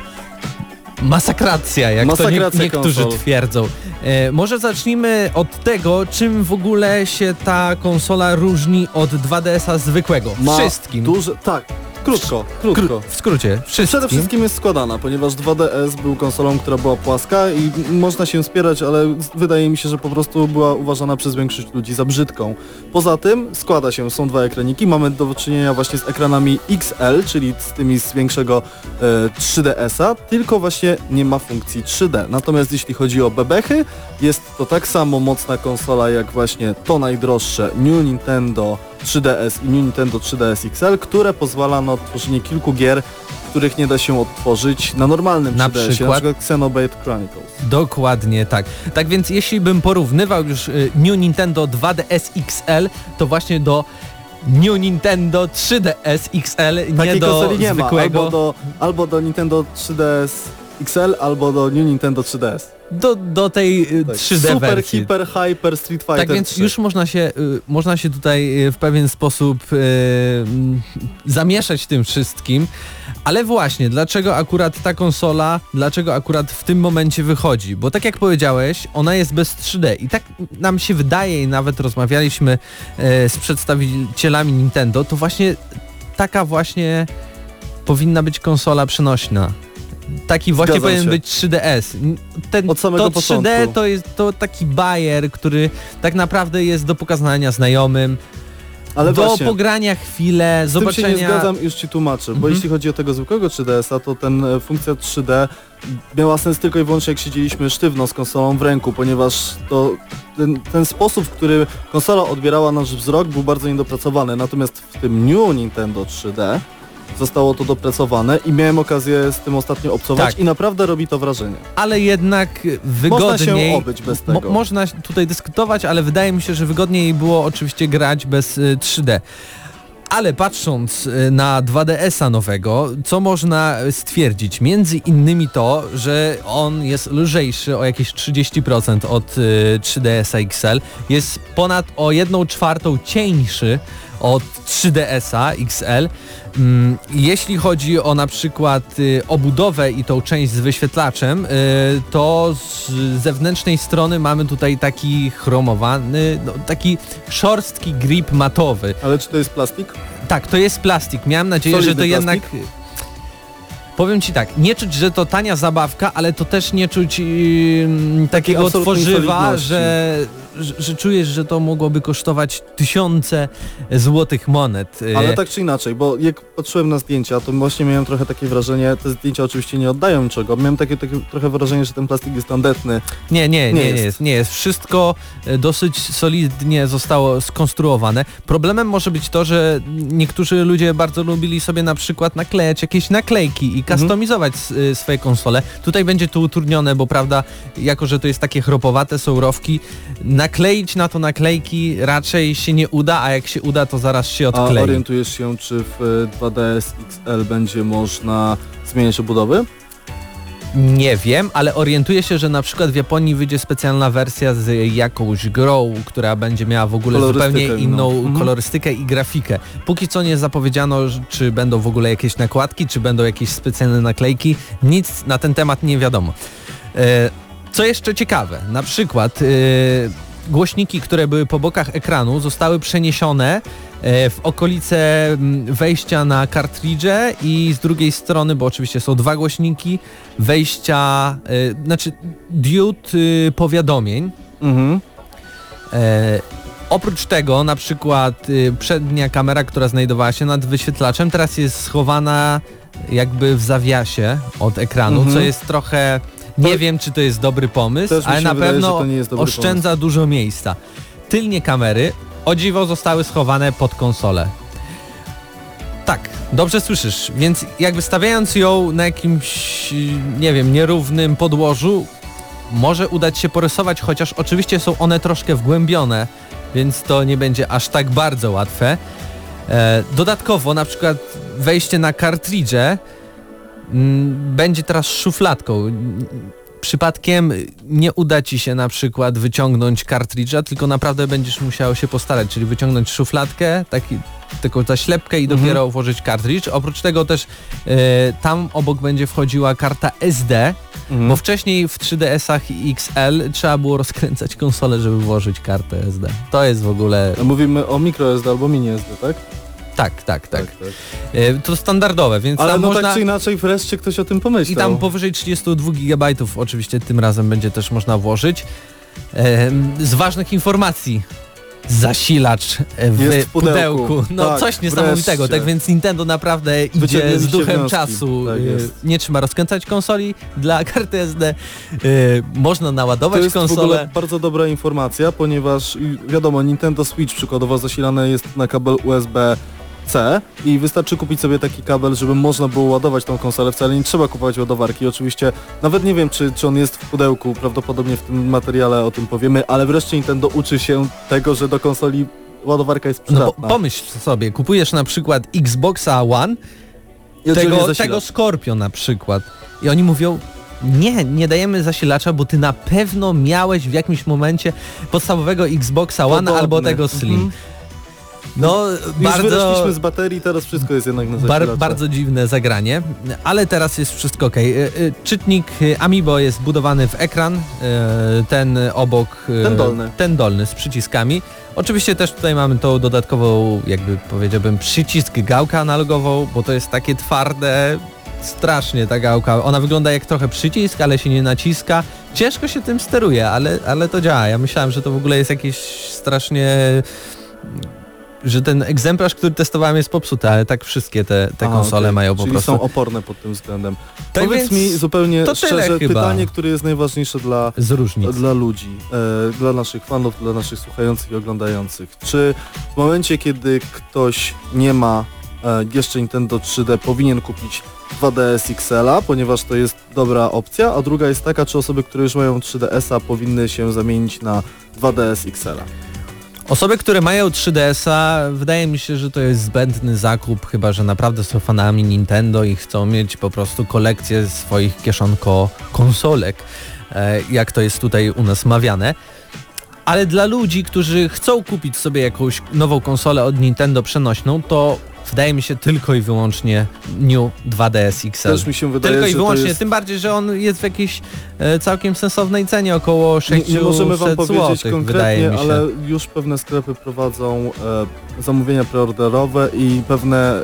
S2: Masakracja, jak to
S4: Masakracja
S2: nie, niektórzy
S4: konsol.
S2: twierdzą. E, może zacznijmy od tego, czym w ogóle się ta konsola różni od 2DS-a zwykłego.
S4: Ma
S2: Wszystkim.
S4: Duże, tak. Krótko, krótko.
S2: Kró- w skrócie,
S4: Przede
S2: wszystkim.
S4: wszystkim jest składana, ponieważ 2DS był konsolą, która była płaska i można się spierać, ale wydaje mi się, że po prostu była uważana przez większość ludzi za brzydką. Poza tym składa się, są dwa ekraniki, mamy do czynienia właśnie z ekranami XL, czyli z tymi z większego e, 3DS-a, tylko właśnie nie ma funkcji 3D. Natomiast jeśli chodzi o bebechy, jest to tak samo mocna konsola jak właśnie to najdroższe New Nintendo 3DS i New Nintendo 3DS XL, które pozwala na odtworzenie kilku gier, których nie da się odtworzyć na normalnym
S2: Na
S4: 3DS-ie,
S2: przykład?
S4: na przykład Xenoblade Chronicles.
S2: Dokładnie tak. Tak więc jeśli bym porównywał już y, New Nintendo 2DS XL, to właśnie do New Nintendo 3DS XL, nie
S4: Takiej
S2: do
S4: nie ma,
S2: zwykłego.
S4: albo do, albo do Nintendo 3DS XL, albo do New Nintendo 3DS.
S2: do, do tej y,
S4: Tak.
S2: 3D
S4: Super,
S2: wersji.
S4: hiper, hyper Street Fighter
S2: Tak więc
S4: 3.
S2: już można się, y, można się tutaj y, w pewien sposób mm, zamieszać tym wszystkim, ale właśnie, dlaczego akurat ta konsola, dlaczego akurat w tym momencie wychodzi? Bo tak jak powiedziałeś, ona jest bez 3D i tak nam się wydaje i nawet rozmawialiśmy e, z przedstawicielami Nintendo, to właśnie taka właśnie powinna być konsola przenośna. Taki właśnie
S4: Zgadzam
S2: powinien
S4: się.
S2: być 3DS. Ten,
S4: Od samego
S2: to 3D
S4: początku.
S2: to jest to taki bajer, który tak naprawdę jest do pokazania znajomym,
S4: Ale
S2: do
S4: właśnie,
S2: pogrania chwilę,
S4: z tym się
S2: zobaczenia...
S4: nie zgadzam, już Ci tłumaczę, bo
S2: Mhm.
S4: jeśli chodzi o tego zwykłego 3DS-a, to ten e, funkcja 3D miała sens tylko i wyłącznie jak siedzieliśmy sztywno z konsolą w ręku, ponieważ to ten, ten sposób, w który konsola odbierała nasz wzrok był bardzo niedopracowany, natomiast w tym New Nintendo 3D zostało to dopracowane i miałem okazję z tym ostatnio obcować
S2: Tak.
S4: i naprawdę robi to wrażenie.
S2: ale jednak wygodniej...
S4: Można się obyć bez
S2: Mo-
S4: tego.
S2: można tutaj dyskutować, ale wydaje mi się, że wygodniej było oczywiście grać bez y, 3D. Ale patrząc y, na 2DS-a nowego, co można stwierdzić? Między innymi to, że on jest lżejszy o jakieś 30% od y, 3DS-a XL, jest ponad o 1 czwartą cieńszy od 3DS-a XL. Mm, Jeśli chodzi o na przykład y, obudowę i tą część z wyświetlaczem, y, to z zewnętrznej strony mamy tutaj taki chromowany, no, taki szorstki grip matowy.
S4: Ale czy to jest plastik?
S2: Tak, to jest plastik. Miałem nadzieję, że to jednak...
S4: plastik?
S2: Powiem Ci tak, nie czuć, że to tania zabawka, ale to też nie czuć ym, takiego tworzywa, że, że, czujesz, że to mogłoby kosztować tysiące złotych monet. Y,
S4: Ale tak czy inaczej, bo jak patrzyłem na zdjęcia, to właśnie miałem trochę takie wrażenie, te zdjęcia oczywiście nie oddają niczego, miałem takie, takie trochę wrażenie, że ten plastik jest tandetny.
S2: Nie, nie, nie,
S4: Nie
S2: nie
S4: jest.
S2: jest. nie jest. Wszystko e, dosyć solidnie zostało skonstruowane. Problemem może być to, że niektórzy ludzie bardzo lubili sobie na przykład naklejać jakieś naklejki i kustomizować s- y, swoje konsole. Tutaj będzie to utrudnione, bo prawda, jako że to jest takie chropowate, są rowki, nakleić na to naklejki raczej się nie uda, a jak się uda, to zaraz się
S4: A
S2: odklei.
S4: orientujesz się, czy w e, 2DS XL będzie można zmieniać obudowy?
S2: Nie wiem, ale orientuję się, że na przykład w Japonii wyjdzie specjalna wersja z jakąś grą, która będzie miała w ogóle zupełnie
S4: inną. Mhm.
S2: kolorystykę i grafikę. Póki co nie zapowiedziano, czy będą w ogóle jakieś nakładki, czy będą jakieś specjalne naklejki. Nic na ten temat nie wiadomo. E, Co jeszcze ciekawe, na przykład e, głośniki, które były po bokach ekranu zostały przeniesione e, w okolice mm, wejścia na kartridże i z drugiej strony, bo oczywiście są dwa głośniki, wejścia, e, znaczy diod y, powiadomień.
S4: Mhm.
S2: E, oprócz tego na przykład y, przednia kamera, która znajdowała się nad wyświetlaczem, teraz jest schowana jakby w zawiasie od ekranu,
S4: Mhm.
S2: co jest trochę... Nie
S4: To-
S2: wiem, czy to jest dobry pomysł, ale na
S4: wydaje,
S2: pewno oszczędza dużo miejsca. Tylnie kamery, o dziwo, zostały schowane pod konsolę. Tak, dobrze słyszysz, więc jakby stawiając ją na jakimś, nie wiem, nierównym podłożu, może udać się porysować, chociaż oczywiście są one troszkę wgłębione, więc to nie będzie aż tak bardzo łatwe. E, dodatkowo na przykład wejście na kartridże będzie teraz szufladką. Przypadkiem nie uda Ci się na przykład wyciągnąć kartridża, tylko naprawdę będziesz musiał się postarać, czyli wyciągnąć szufladkę, taki, taką zaślepkę i
S4: Mhm.
S2: dopiero włożyć kartridż. Oprócz tego też e, tam obok będzie wchodziła karta SD,
S4: Mhm.
S2: bo wcześniej w 3DS-ach i XL trzeba było rozkręcać konsolę, żeby włożyć kartę SD. To jest w ogóle...
S4: Mówimy o microSD albo mini SD, tak?
S2: Tak, tak, tak.
S4: tak.
S2: E, To standardowe, więc
S4: Ale no
S2: można...
S4: tak czy inaczej wreszcie ktoś o tym pomyślał.
S2: I tam powyżej 32 GB oczywiście tym razem będzie też można włożyć. Em, Z ważnych informacji. Zasilacz w,
S4: Jest w
S2: pudełku.
S4: pudełku.
S2: No
S4: Tak,
S2: coś niesamowitego.
S4: wreszcie.
S2: Tak więc Nintendo naprawdę idzie z duchem
S4: wnioski.
S2: czasu.
S4: Tak
S2: E. Nie trzeba rozkręcać konsoli dla karty SD. E, Można
S4: To
S2: naładować
S4: jest w ogóle
S2: konsolę.
S4: bardzo dobra informacja, ponieważ wiadomo, Nintendo Switch przykładowo zasilane jest na kabel USB-C i wystarczy kupić sobie taki kabel, żeby można było ładować tą konsolę, wcale nie trzeba kupować ładowarki. Oczywiście nawet nie wiem, czy, czy on jest w pudełku, prawdopodobnie w tym materiale o tym powiemy, ale wreszcie Nintendo uczy się tego, że do konsoli ładowarka jest
S2: No
S4: przydatna.
S2: bo, pomyśl sobie, kupujesz na przykład Xboxa One,
S4: I
S2: tego, tego Scorpio na przykład. I oni mówią, nie, nie dajemy zasilacza, bo ty na pewno miałeś w jakimś momencie podstawowego Xboxa One
S4: Podobne.
S2: albo tego Slim.
S4: Mhm.
S2: No,
S4: Już
S2: bardzo,
S4: wyrośliśmy z baterii, teraz wszystko jest jednak na
S2: bar, bardzo dziwne zagranie, ale teraz jest wszystko ok. Czytnik y, Amiibo jest budowany w ekran, ten obok,
S4: Ten dolny.
S2: ten dolny z przyciskami. Oczywiście też tutaj mamy tą dodatkową, jakby powiedziałbym, przycisk gałkę analogową, bo to jest takie twarde, strasznie ta gałka. Ona wygląda jak trochę przycisk, ale się nie naciska. Ciężko się tym steruje, ale, ale to działa. Ja myślałem, że to w ogóle jest jakieś strasznie że ten egzemplarz, który testowałem jest popsuty, ale tak wszystkie te, te
S4: A,
S2: konsole
S4: okej.
S2: mają po
S4: Czyli
S2: prostu.
S4: są oporne pod tym względem.
S2: Tak
S4: Powiedz mi zupełnie szczerze
S2: chyba.
S4: pytanie, które jest najważniejsze dla, dla ludzi, e, dla naszych fanów, dla naszych słuchających i oglądających. Czy w momencie, kiedy ktoś nie ma e, jeszcze Nintendo 3D, powinien kupić 2DS XL-a, ponieważ to jest dobra opcja, a druga jest taka, czy osoby, które już mają 3DS-a powinny się zamienić na 2DS XL-a.
S2: Osoby, które mają 3DS-a, wydaje mi się, że to jest zbędny zakup, chyba że naprawdę są fanami Nintendo i chcą mieć po prostu kolekcję swoich kieszonko konsolek, e, jak to jest tutaj u nas mawiane. Ale dla ludzi, którzy chcą kupić sobie jakąś nową konsolę od Nintendo przenośną, to wydaje mi się tylko i wyłącznie New 2DS XL.
S4: Też mi się wydaje,
S2: Tylko i wyłącznie,
S4: jest...
S2: tym bardziej, że on jest w jakiejś e, całkiem sensownej cenie, około 600
S4: Nie, nie możemy wam powiedzieć
S2: złotych,
S4: konkretnie, ale już pewne sklepy prowadzą e, zamówienia preorderowe i pewne, e,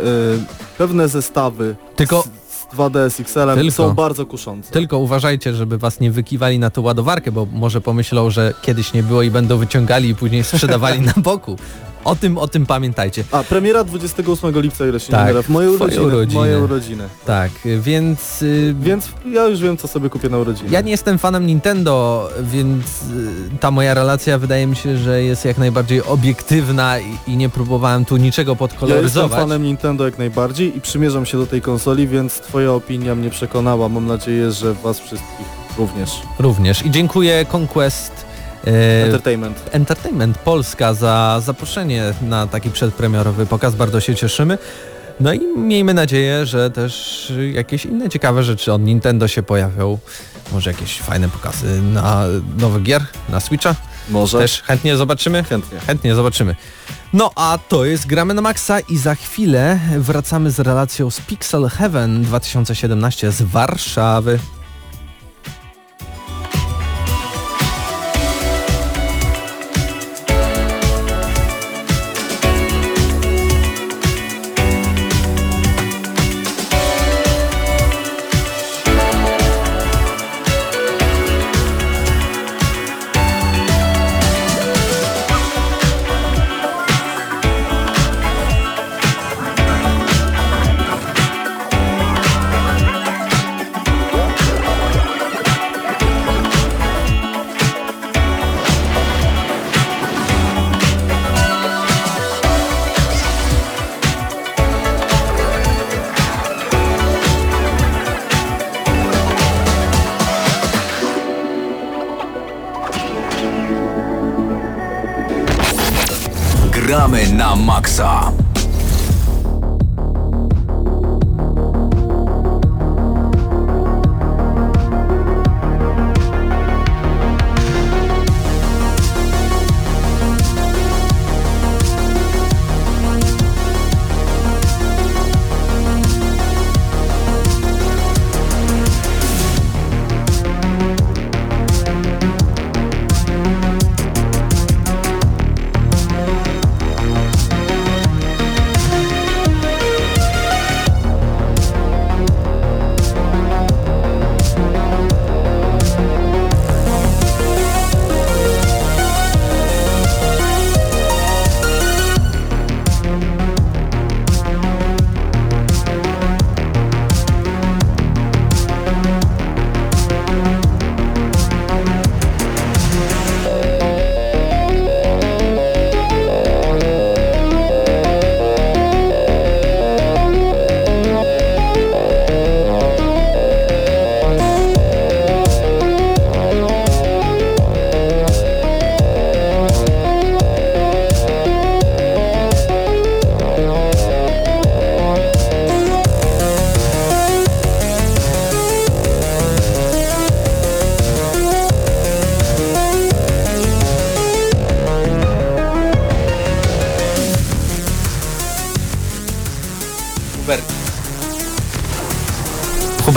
S4: pewne zestawy
S2: Tylko-
S4: z, z 2DS XL-em
S2: Tylko.
S4: są bardzo kuszące.
S2: Tylko uważajcie, żeby was nie wykiwali na tą ładowarkę, bo może pomyślą, że kiedyś nie było i będą wyciągali i później sprzedawali na boku. O tym, o tym pamiętajcie.
S4: A, premiera 28 lipca, ile się
S2: Tak,
S4: nie w moje urodziny,
S2: urodziny.
S4: moje urodziny.
S2: Tak, więc... y,
S4: Więc ja już wiem, co sobie kupię na urodziny.
S2: Ja nie jestem fanem Nintendo, więc y, ta moja relacja wydaje mi się, że jest jak najbardziej obiektywna i, i nie próbowałem tu niczego
S4: ja jestem
S2: podkoloryzować.
S4: fanem Nintendo jak najbardziej i przymierzam się do tej konsoli, więc twoja opinia mnie przekonała. Mam nadzieję, że was wszystkich również.
S2: Również. I dziękuję Conquest
S4: Entertainment.
S2: Entertainment Polska za zaproszenie na taki przedpremierowy pokaz. Bardzo się cieszymy. No i miejmy nadzieję, że też jakieś inne ciekawe rzeczy od Nintendo się pojawią. Może jakieś fajne pokazy na nowych gier, na Switcha.
S4: Może?
S2: Też chętnie zobaczymy.
S4: Chętnie.
S2: Chętnie zobaczymy. No a to jest Gramy na Maxa i za chwilę wracamy z relacją z Pixel Heaven 2017 z Warszawy.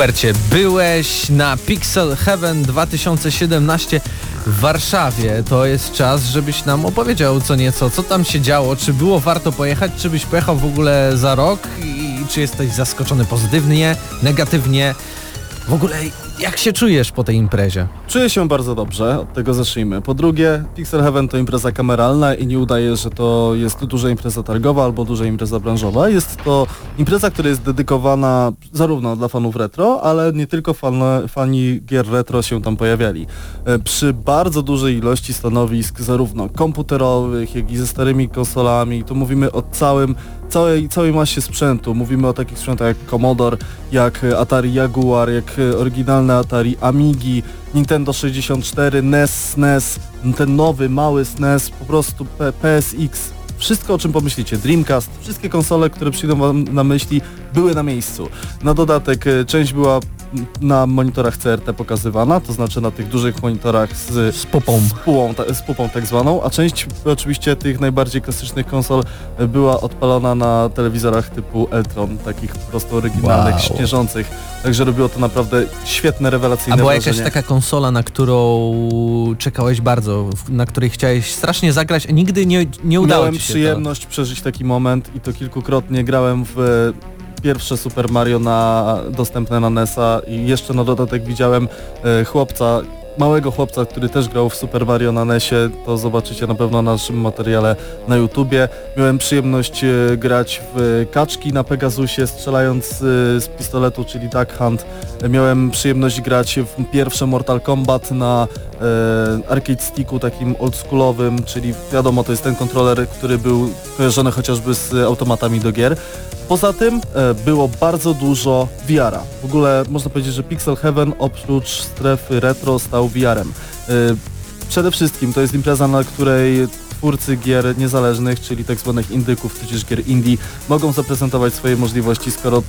S2: Hubercie, byłeś na Pixel Heaven 2017 w Warszawie. To jest czas, żebyś nam opowiedział co nieco, co tam się działo, czy było warto pojechać, czy byś pojechał w ogóle za rok i czy jesteś zaskoczony pozytywnie, negatywnie. W ogóle jak się czujesz po tej imprezie?
S4: Czuję się bardzo dobrze, od tego zacznijmy. Po drugie, Pixel Heaven to impreza kameralna i nie udaje, że to jest duża impreza targowa albo duża impreza branżowa. Jest to impreza, która jest dedykowana zarówno dla fanów retro, ale nie tylko fan, fani gier retro się tam pojawiali. E, Przy bardzo dużej ilości stanowisk, zarówno komputerowych, jak i ze starymi konsolami, tu mówimy o całym całej, całej masie sprzętu. Mówimy o takich sprzętach jak Commodore, jak Atari Jaguar, jak oryginalne Atari Amigi, Nintendo 64, NES, SNES, ten nowy, mały SNES, po prostu PSX. Wszystko o czym pomyślicie, Dreamcast, wszystkie konsole, które przyjdą wam na myśli, były na miejscu. Na dodatek e, część była na monitorach CRT pokazywana, to znaczy na tych dużych monitorach z,
S2: Z pupą.
S4: z, ta, z pupą tak zwaną, a część oczywiście tych najbardziej klasycznych konsol była odpalona na telewizorach typu Eltron, takich po prostu oryginalnych,
S2: Wow.
S4: śnieżących, także robiło to naprawdę świetne, rewelacyjne
S2: A była
S4: wrażenie.
S2: jakaś taka konsola, na którą czekałeś bardzo, na której chciałeś strasznie zagrać, a nigdy nie, nie udało
S4: Miałem
S2: ci się
S4: przyjemność przeżyć taki moment i to kilkukrotnie grałem w pierwsze Super Mario na, dostępne na NES-a i jeszcze na dodatek widziałem e, chłopca, małego chłopca, który też grał w Super Mario na NES-ie, to zobaczycie na pewno na naszym materiale na YouTubie. Miałem przyjemność e, grać w kaczki na Pegasusie, strzelając e, z pistoletu, czyli Duck Hunt. E, Miałem przyjemność grać w pierwsze Mortal Kombat na e, arcade sticku takim oldschoolowym, czyli wiadomo to jest ten kontroler, który był kojarzony chociażby z automatami do gier. Poza tym e, było bardzo dużo VR-a. W ogóle można powiedzieć, że Pixel Heaven oprócz strefy retro stał VR-em. E, przede wszystkim to jest impreza, na której twórcy gier niezależnych, czyli tak zwanych indyków, tudzież gier indie, mogą zaprezentować swoje możliwości, skoro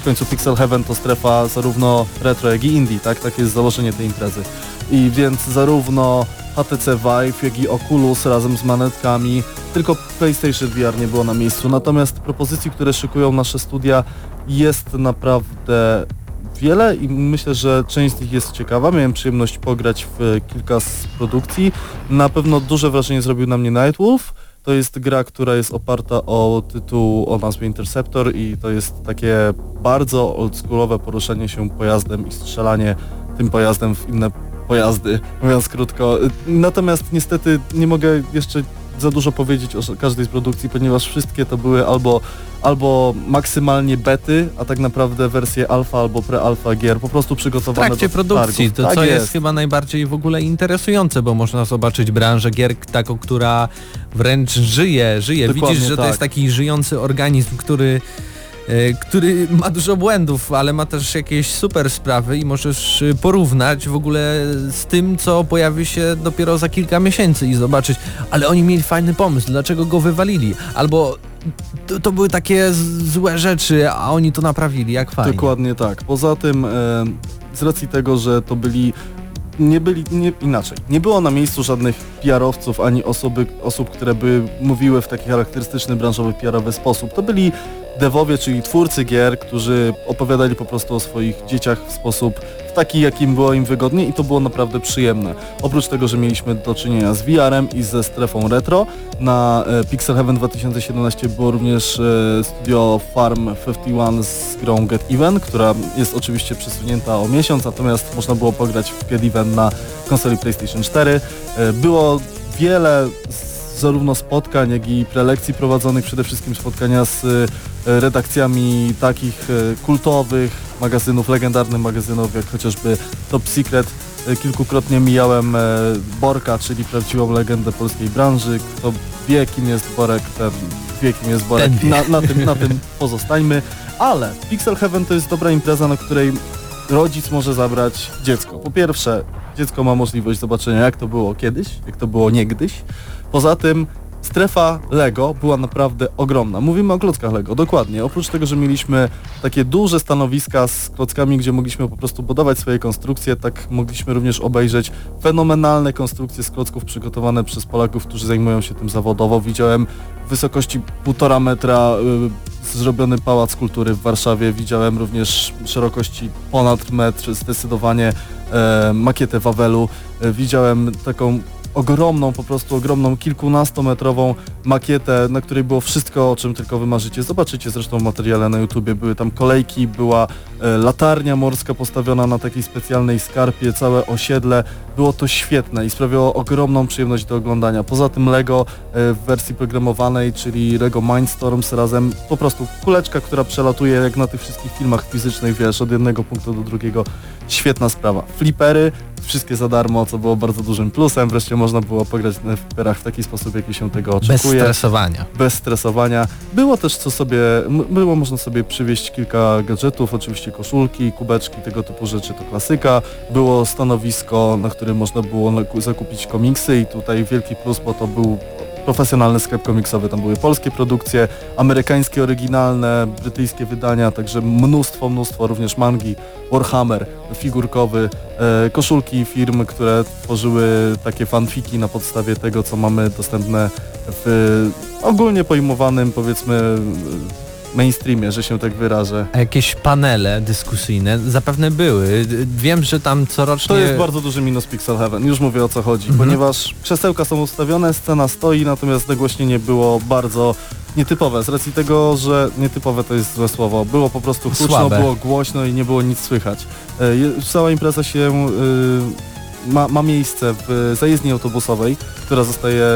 S4: w końcu Pixel Heaven to strefa zarówno retro, jak i indie, tak? Takie jest założenie tej imprezy. I więc zarówno HTC Vive, jak i Oculus razem z manetkami, tylko PlayStation VR nie było na miejscu. Natomiast propozycji, które szykują nasze studia jest naprawdę wiele i myślę, że część z nich jest ciekawa. Miałem przyjemność pograć w kilka z produkcji. Na pewno duże wrażenie zrobił na mnie Nightwolf. To jest gra, która jest oparta o tytuł o nazwie Interceptor i to jest takie bardzo oldschoolowe poruszanie się pojazdem i strzelanie tym pojazdem w inne pojazdy, mówiąc krótko. Natomiast niestety nie mogę jeszcze za dużo powiedzieć o każdej z produkcji, ponieważ wszystkie to były albo, albo maksymalnie bety, a tak naprawdę wersje alfa albo pre-alfa gier, po prostu
S2: W
S4: przygotowane
S2: trakcie
S4: do
S2: produkcji,
S4: targów.
S2: to
S4: tak
S2: co jest. chyba najbardziej w ogóle interesujące, bo można zobaczyć branżę gier taką, która wręcz żyje, żyje.
S4: Dokładnie
S2: Widzisz, że to
S4: tak.
S2: jest taki żyjący organizm, który który ma dużo błędów, ale ma też jakieś super sprawy i możesz e, porównać w ogóle z tym, co pojawi się dopiero za kilka miesięcy i zobaczyć, ale oni mieli fajny pomysł, dlaczego go wywalili, albo to, to były takie złe rzeczy, a oni to naprawili, jak fajnie.
S4: Dokładnie tak. Poza tym e, z racji tego, że to byli nie byli, nie, inaczej, nie było na miejscu żadnych PR-owców ani osoby, osób, które by mówiły w taki charakterystyczny branżowy PR-owy sposób. To byli devowie, czyli twórcy gier, którzy opowiadali po prostu o swoich dzieciach w sposób taki, jakim było im wygodnie i to było naprawdę przyjemne. Oprócz tego, że mieliśmy do czynienia z VR-em i ze strefą retro, na e, Pixel Heaven 2017 było również e, studio Farm 51 z grą Get Even, która jest oczywiście przesunięta o miesiąc, natomiast można było pograć w Get Even na konsoli PlayStation 4. E, było wiele zarówno spotkań, jak i prelekcji prowadzonych, przede wszystkim spotkania z e, redakcjami takich e, kultowych magazynów, legendarnych magazynów, jak chociażby Top Secret. Kilkukrotnie mijałem e, Borka, czyli prawdziwą legendę polskiej branży. Kto wie, kim jest Borek, ten wie, kim jest Borek. Na, na, tym, na tym pozostańmy. Ale Pixel Heaven to jest dobra impreza, na której rodzic może zabrać dziecko. Po pierwsze, dziecko ma możliwość zobaczenia, jak to było kiedyś, jak to było niegdyś. Poza tym strefa Lego była naprawdę ogromna. Mówimy o klockach Lego, dokładnie. Oprócz tego, że mieliśmy takie duże stanowiska z klockami, gdzie mogliśmy po prostu budować swoje konstrukcje, tak mogliśmy również obejrzeć fenomenalne konstrukcje z klocków przygotowane przez Polaków, którzy zajmują się tym zawodowo. Widziałem w wysokości półtora metra y, zrobiony pałac kultury w Warszawie. Widziałem również szerokości ponad metr, zdecydowanie e, makietę Wawelu. E, widziałem taką ogromną, po prostu ogromną, kilkunastometrową makietę, na której było wszystko, o czym tylko wymarzycie. Zobaczycie zresztą materiale na YouTubie. Były tam kolejki, była e, latarnia morska postawiona na takiej specjalnej skarpie, całe osiedle. Było to świetne i sprawiało ogromną przyjemność do oglądania. Poza tym Lego e, w wersji programowanej, czyli Lego Mindstorms razem, po prostu kuleczka, która przelatuje jak na tych wszystkich filmach fizycznych, wiesz, od jednego punktu do drugiego. Świetna sprawa. Flipery, wszystkie za darmo, co było bardzo dużym plusem. Wreszcie można było pograć na fliperach w taki sposób, jaki się tego
S2: Bez
S4: oczekuje
S2: stresowania.
S4: bez stresowania. Było też co sobie, było można sobie przywieźć kilka gadżetów, oczywiście koszulki, kubeczki, tego typu rzeczy to klasyka. Było stanowisko, na którym można było zakupić komiksy i tutaj wielki plus, bo to był profesjonalny sklep komiksowy, tam były polskie produkcje, amerykańskie oryginalne, brytyjskie wydania, także mnóstwo, mnóstwo, również mangi, Warhammer, figurkowy, e, koszulki firm, które tworzyły takie fanfiki na podstawie tego, co mamy dostępne w ogólnie pojmowanym, powiedzmy, mainstreamie, że się tak wyrażę.
S2: A jakieś panele dyskusyjne zapewne były. Wiem, że tam corocznie...
S4: To jest bardzo duży minus Pixel Heaven, już mówię o co chodzi,
S2: Mhm.
S4: ponieważ krzesełka są ustawione, scena stoi, natomiast nagłośnienie było bardzo nietypowe, z racji tego, że nietypowe to jest złe słowo, było po prostu huczno, było głośno i nie było nic słychać. E, Cała impreza się y, ma, ma miejsce w zajezdni autobusowej, która zostaje,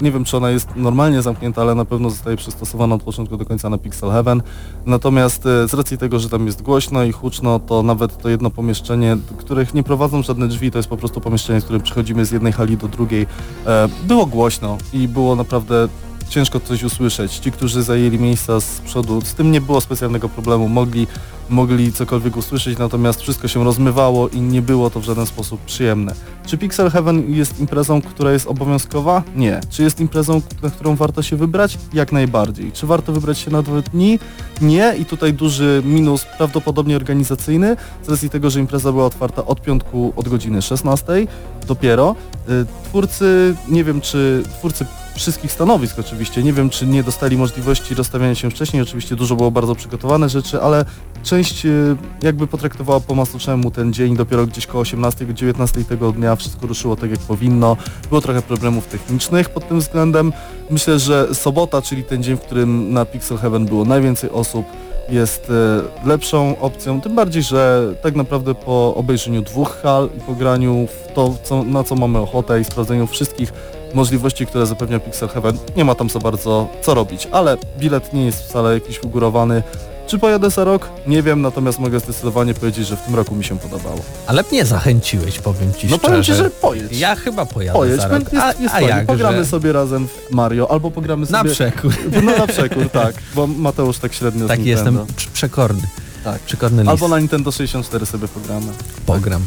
S4: nie wiem czy ona jest normalnie zamknięta, ale na pewno zostaje przystosowana od początku do końca na Pixel Heaven. Natomiast e, z racji tego, że tam jest głośno i huczno, to nawet to jedno pomieszczenie, których nie prowadzą żadne drzwi, to jest po prostu pomieszczenie, z którym przechodzimy z jednej hali do drugiej, e, było głośno i było naprawdę ciężko coś usłyszeć. Ci, którzy zajęli miejsca z przodu, z tym nie było specjalnego problemu, mogli, mogli cokolwiek usłyszeć, natomiast wszystko się rozmywało i nie było to w żaden sposób przyjemne. Czy Pixel Heaven jest imprezą, która jest obowiązkowa? Nie. Czy jest imprezą, na którą warto się wybrać? Jak najbardziej. Czy warto wybrać się na dwa dni? Nie. I tutaj duży minus prawdopodobnie organizacyjny, z racji tego, że impreza była otwarta od piątku od godziny 16 dopiero. Y, Twórcy, nie wiem czy, twórcy wszystkich stanowisk oczywiście, nie wiem czy nie dostali możliwości rozstawiania się wcześniej, oczywiście dużo było bardzo przygotowane rzeczy, ale część y, jakby potraktowała po macoszemu ten dzień, dopiero gdzieś koło 18-19 tego dnia wszystko ruszyło tak jak powinno. Było trochę problemów technicznych pod tym względem. Myślę, że sobota, czyli ten dzień, w którym na Pixel Heaven było najwięcej osób, jest e, lepszą opcją, tym bardziej, że tak naprawdę po obejrzeniu dwóch hal i pograniu w to, co, na co mamy ochotę i sprawdzeniu wszystkich możliwości, które zapewnia Pixel Heaven, nie ma tam za bardzo co robić, ale bilet nie jest wcale jakiś ugórowany. Czy pojadę za rok? Nie wiem, natomiast mogę zdecydowanie powiedzieć, że w tym roku mi się podobało.
S2: Ale mnie zachęciłeś, powiem ci
S4: No
S2: szczerze.
S4: powiem Ci, że pojedź.
S2: Ja chyba pojadę
S4: Pojedź,
S2: za rok.
S4: jest,
S2: A,
S4: jest
S2: a jak,
S4: Pogramy
S2: że...
S4: sobie razem w Mario, albo pogramy
S2: Na
S4: sobie...
S2: przekór.
S4: No na przekór, tak, bo Mateusz tak średnio
S2: Tak jestem prz- przekorny.
S4: Tak.
S2: Przekorny lis.
S4: Albo na Nintendo 64 sobie pogramy.
S2: Pogram.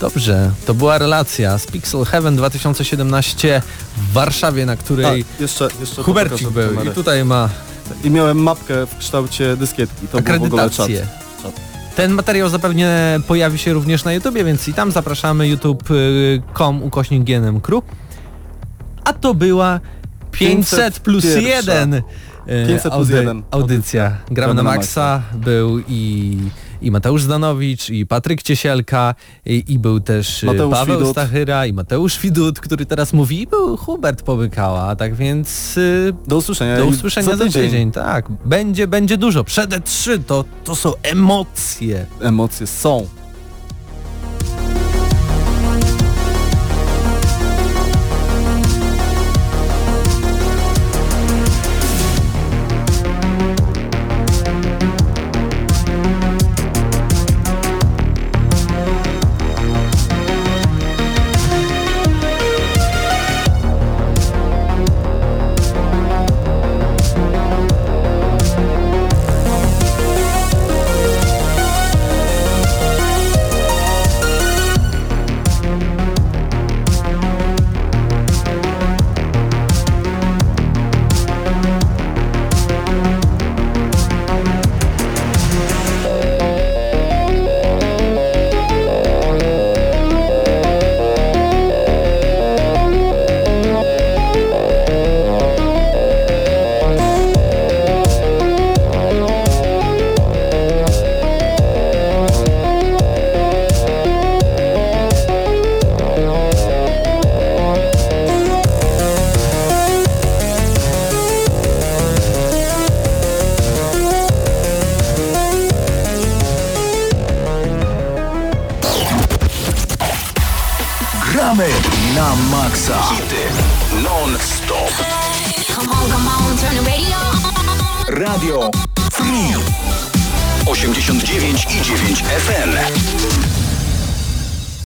S2: Dobrze, to była relacja z Pixel Heaven 2017 w Warszawie, na której
S4: Tak, jeszcze, jeszcze
S2: Hubercik był i tutaj ma
S4: I miałem mapkę w kształcie dyskietki. To był w ogóle czat.
S2: Ten materiał zapewne pojawi się również na YouTubie, więc i tam zapraszamy youtube.com ukośnik GNM Crew. A to była 500 plus
S4: 501.
S2: 1
S4: 500 plus 1.
S2: audycja. Gramy na Maxa, był i, i Mateusz Zdanowicz, i Patryk Ciesielka, i, i był też y,
S4: Mateusz
S2: Paweł
S4: Widut.
S2: Stachyra, i Mateusz Widut, który teraz mówi, i był Hubert Pomykała, tak więc y,
S4: Do usłyszenia.
S2: do usłyszenia za tydzień. Tak, będzie, będzie dużo. Przed E3 to, to są emocje.
S4: Emocje są.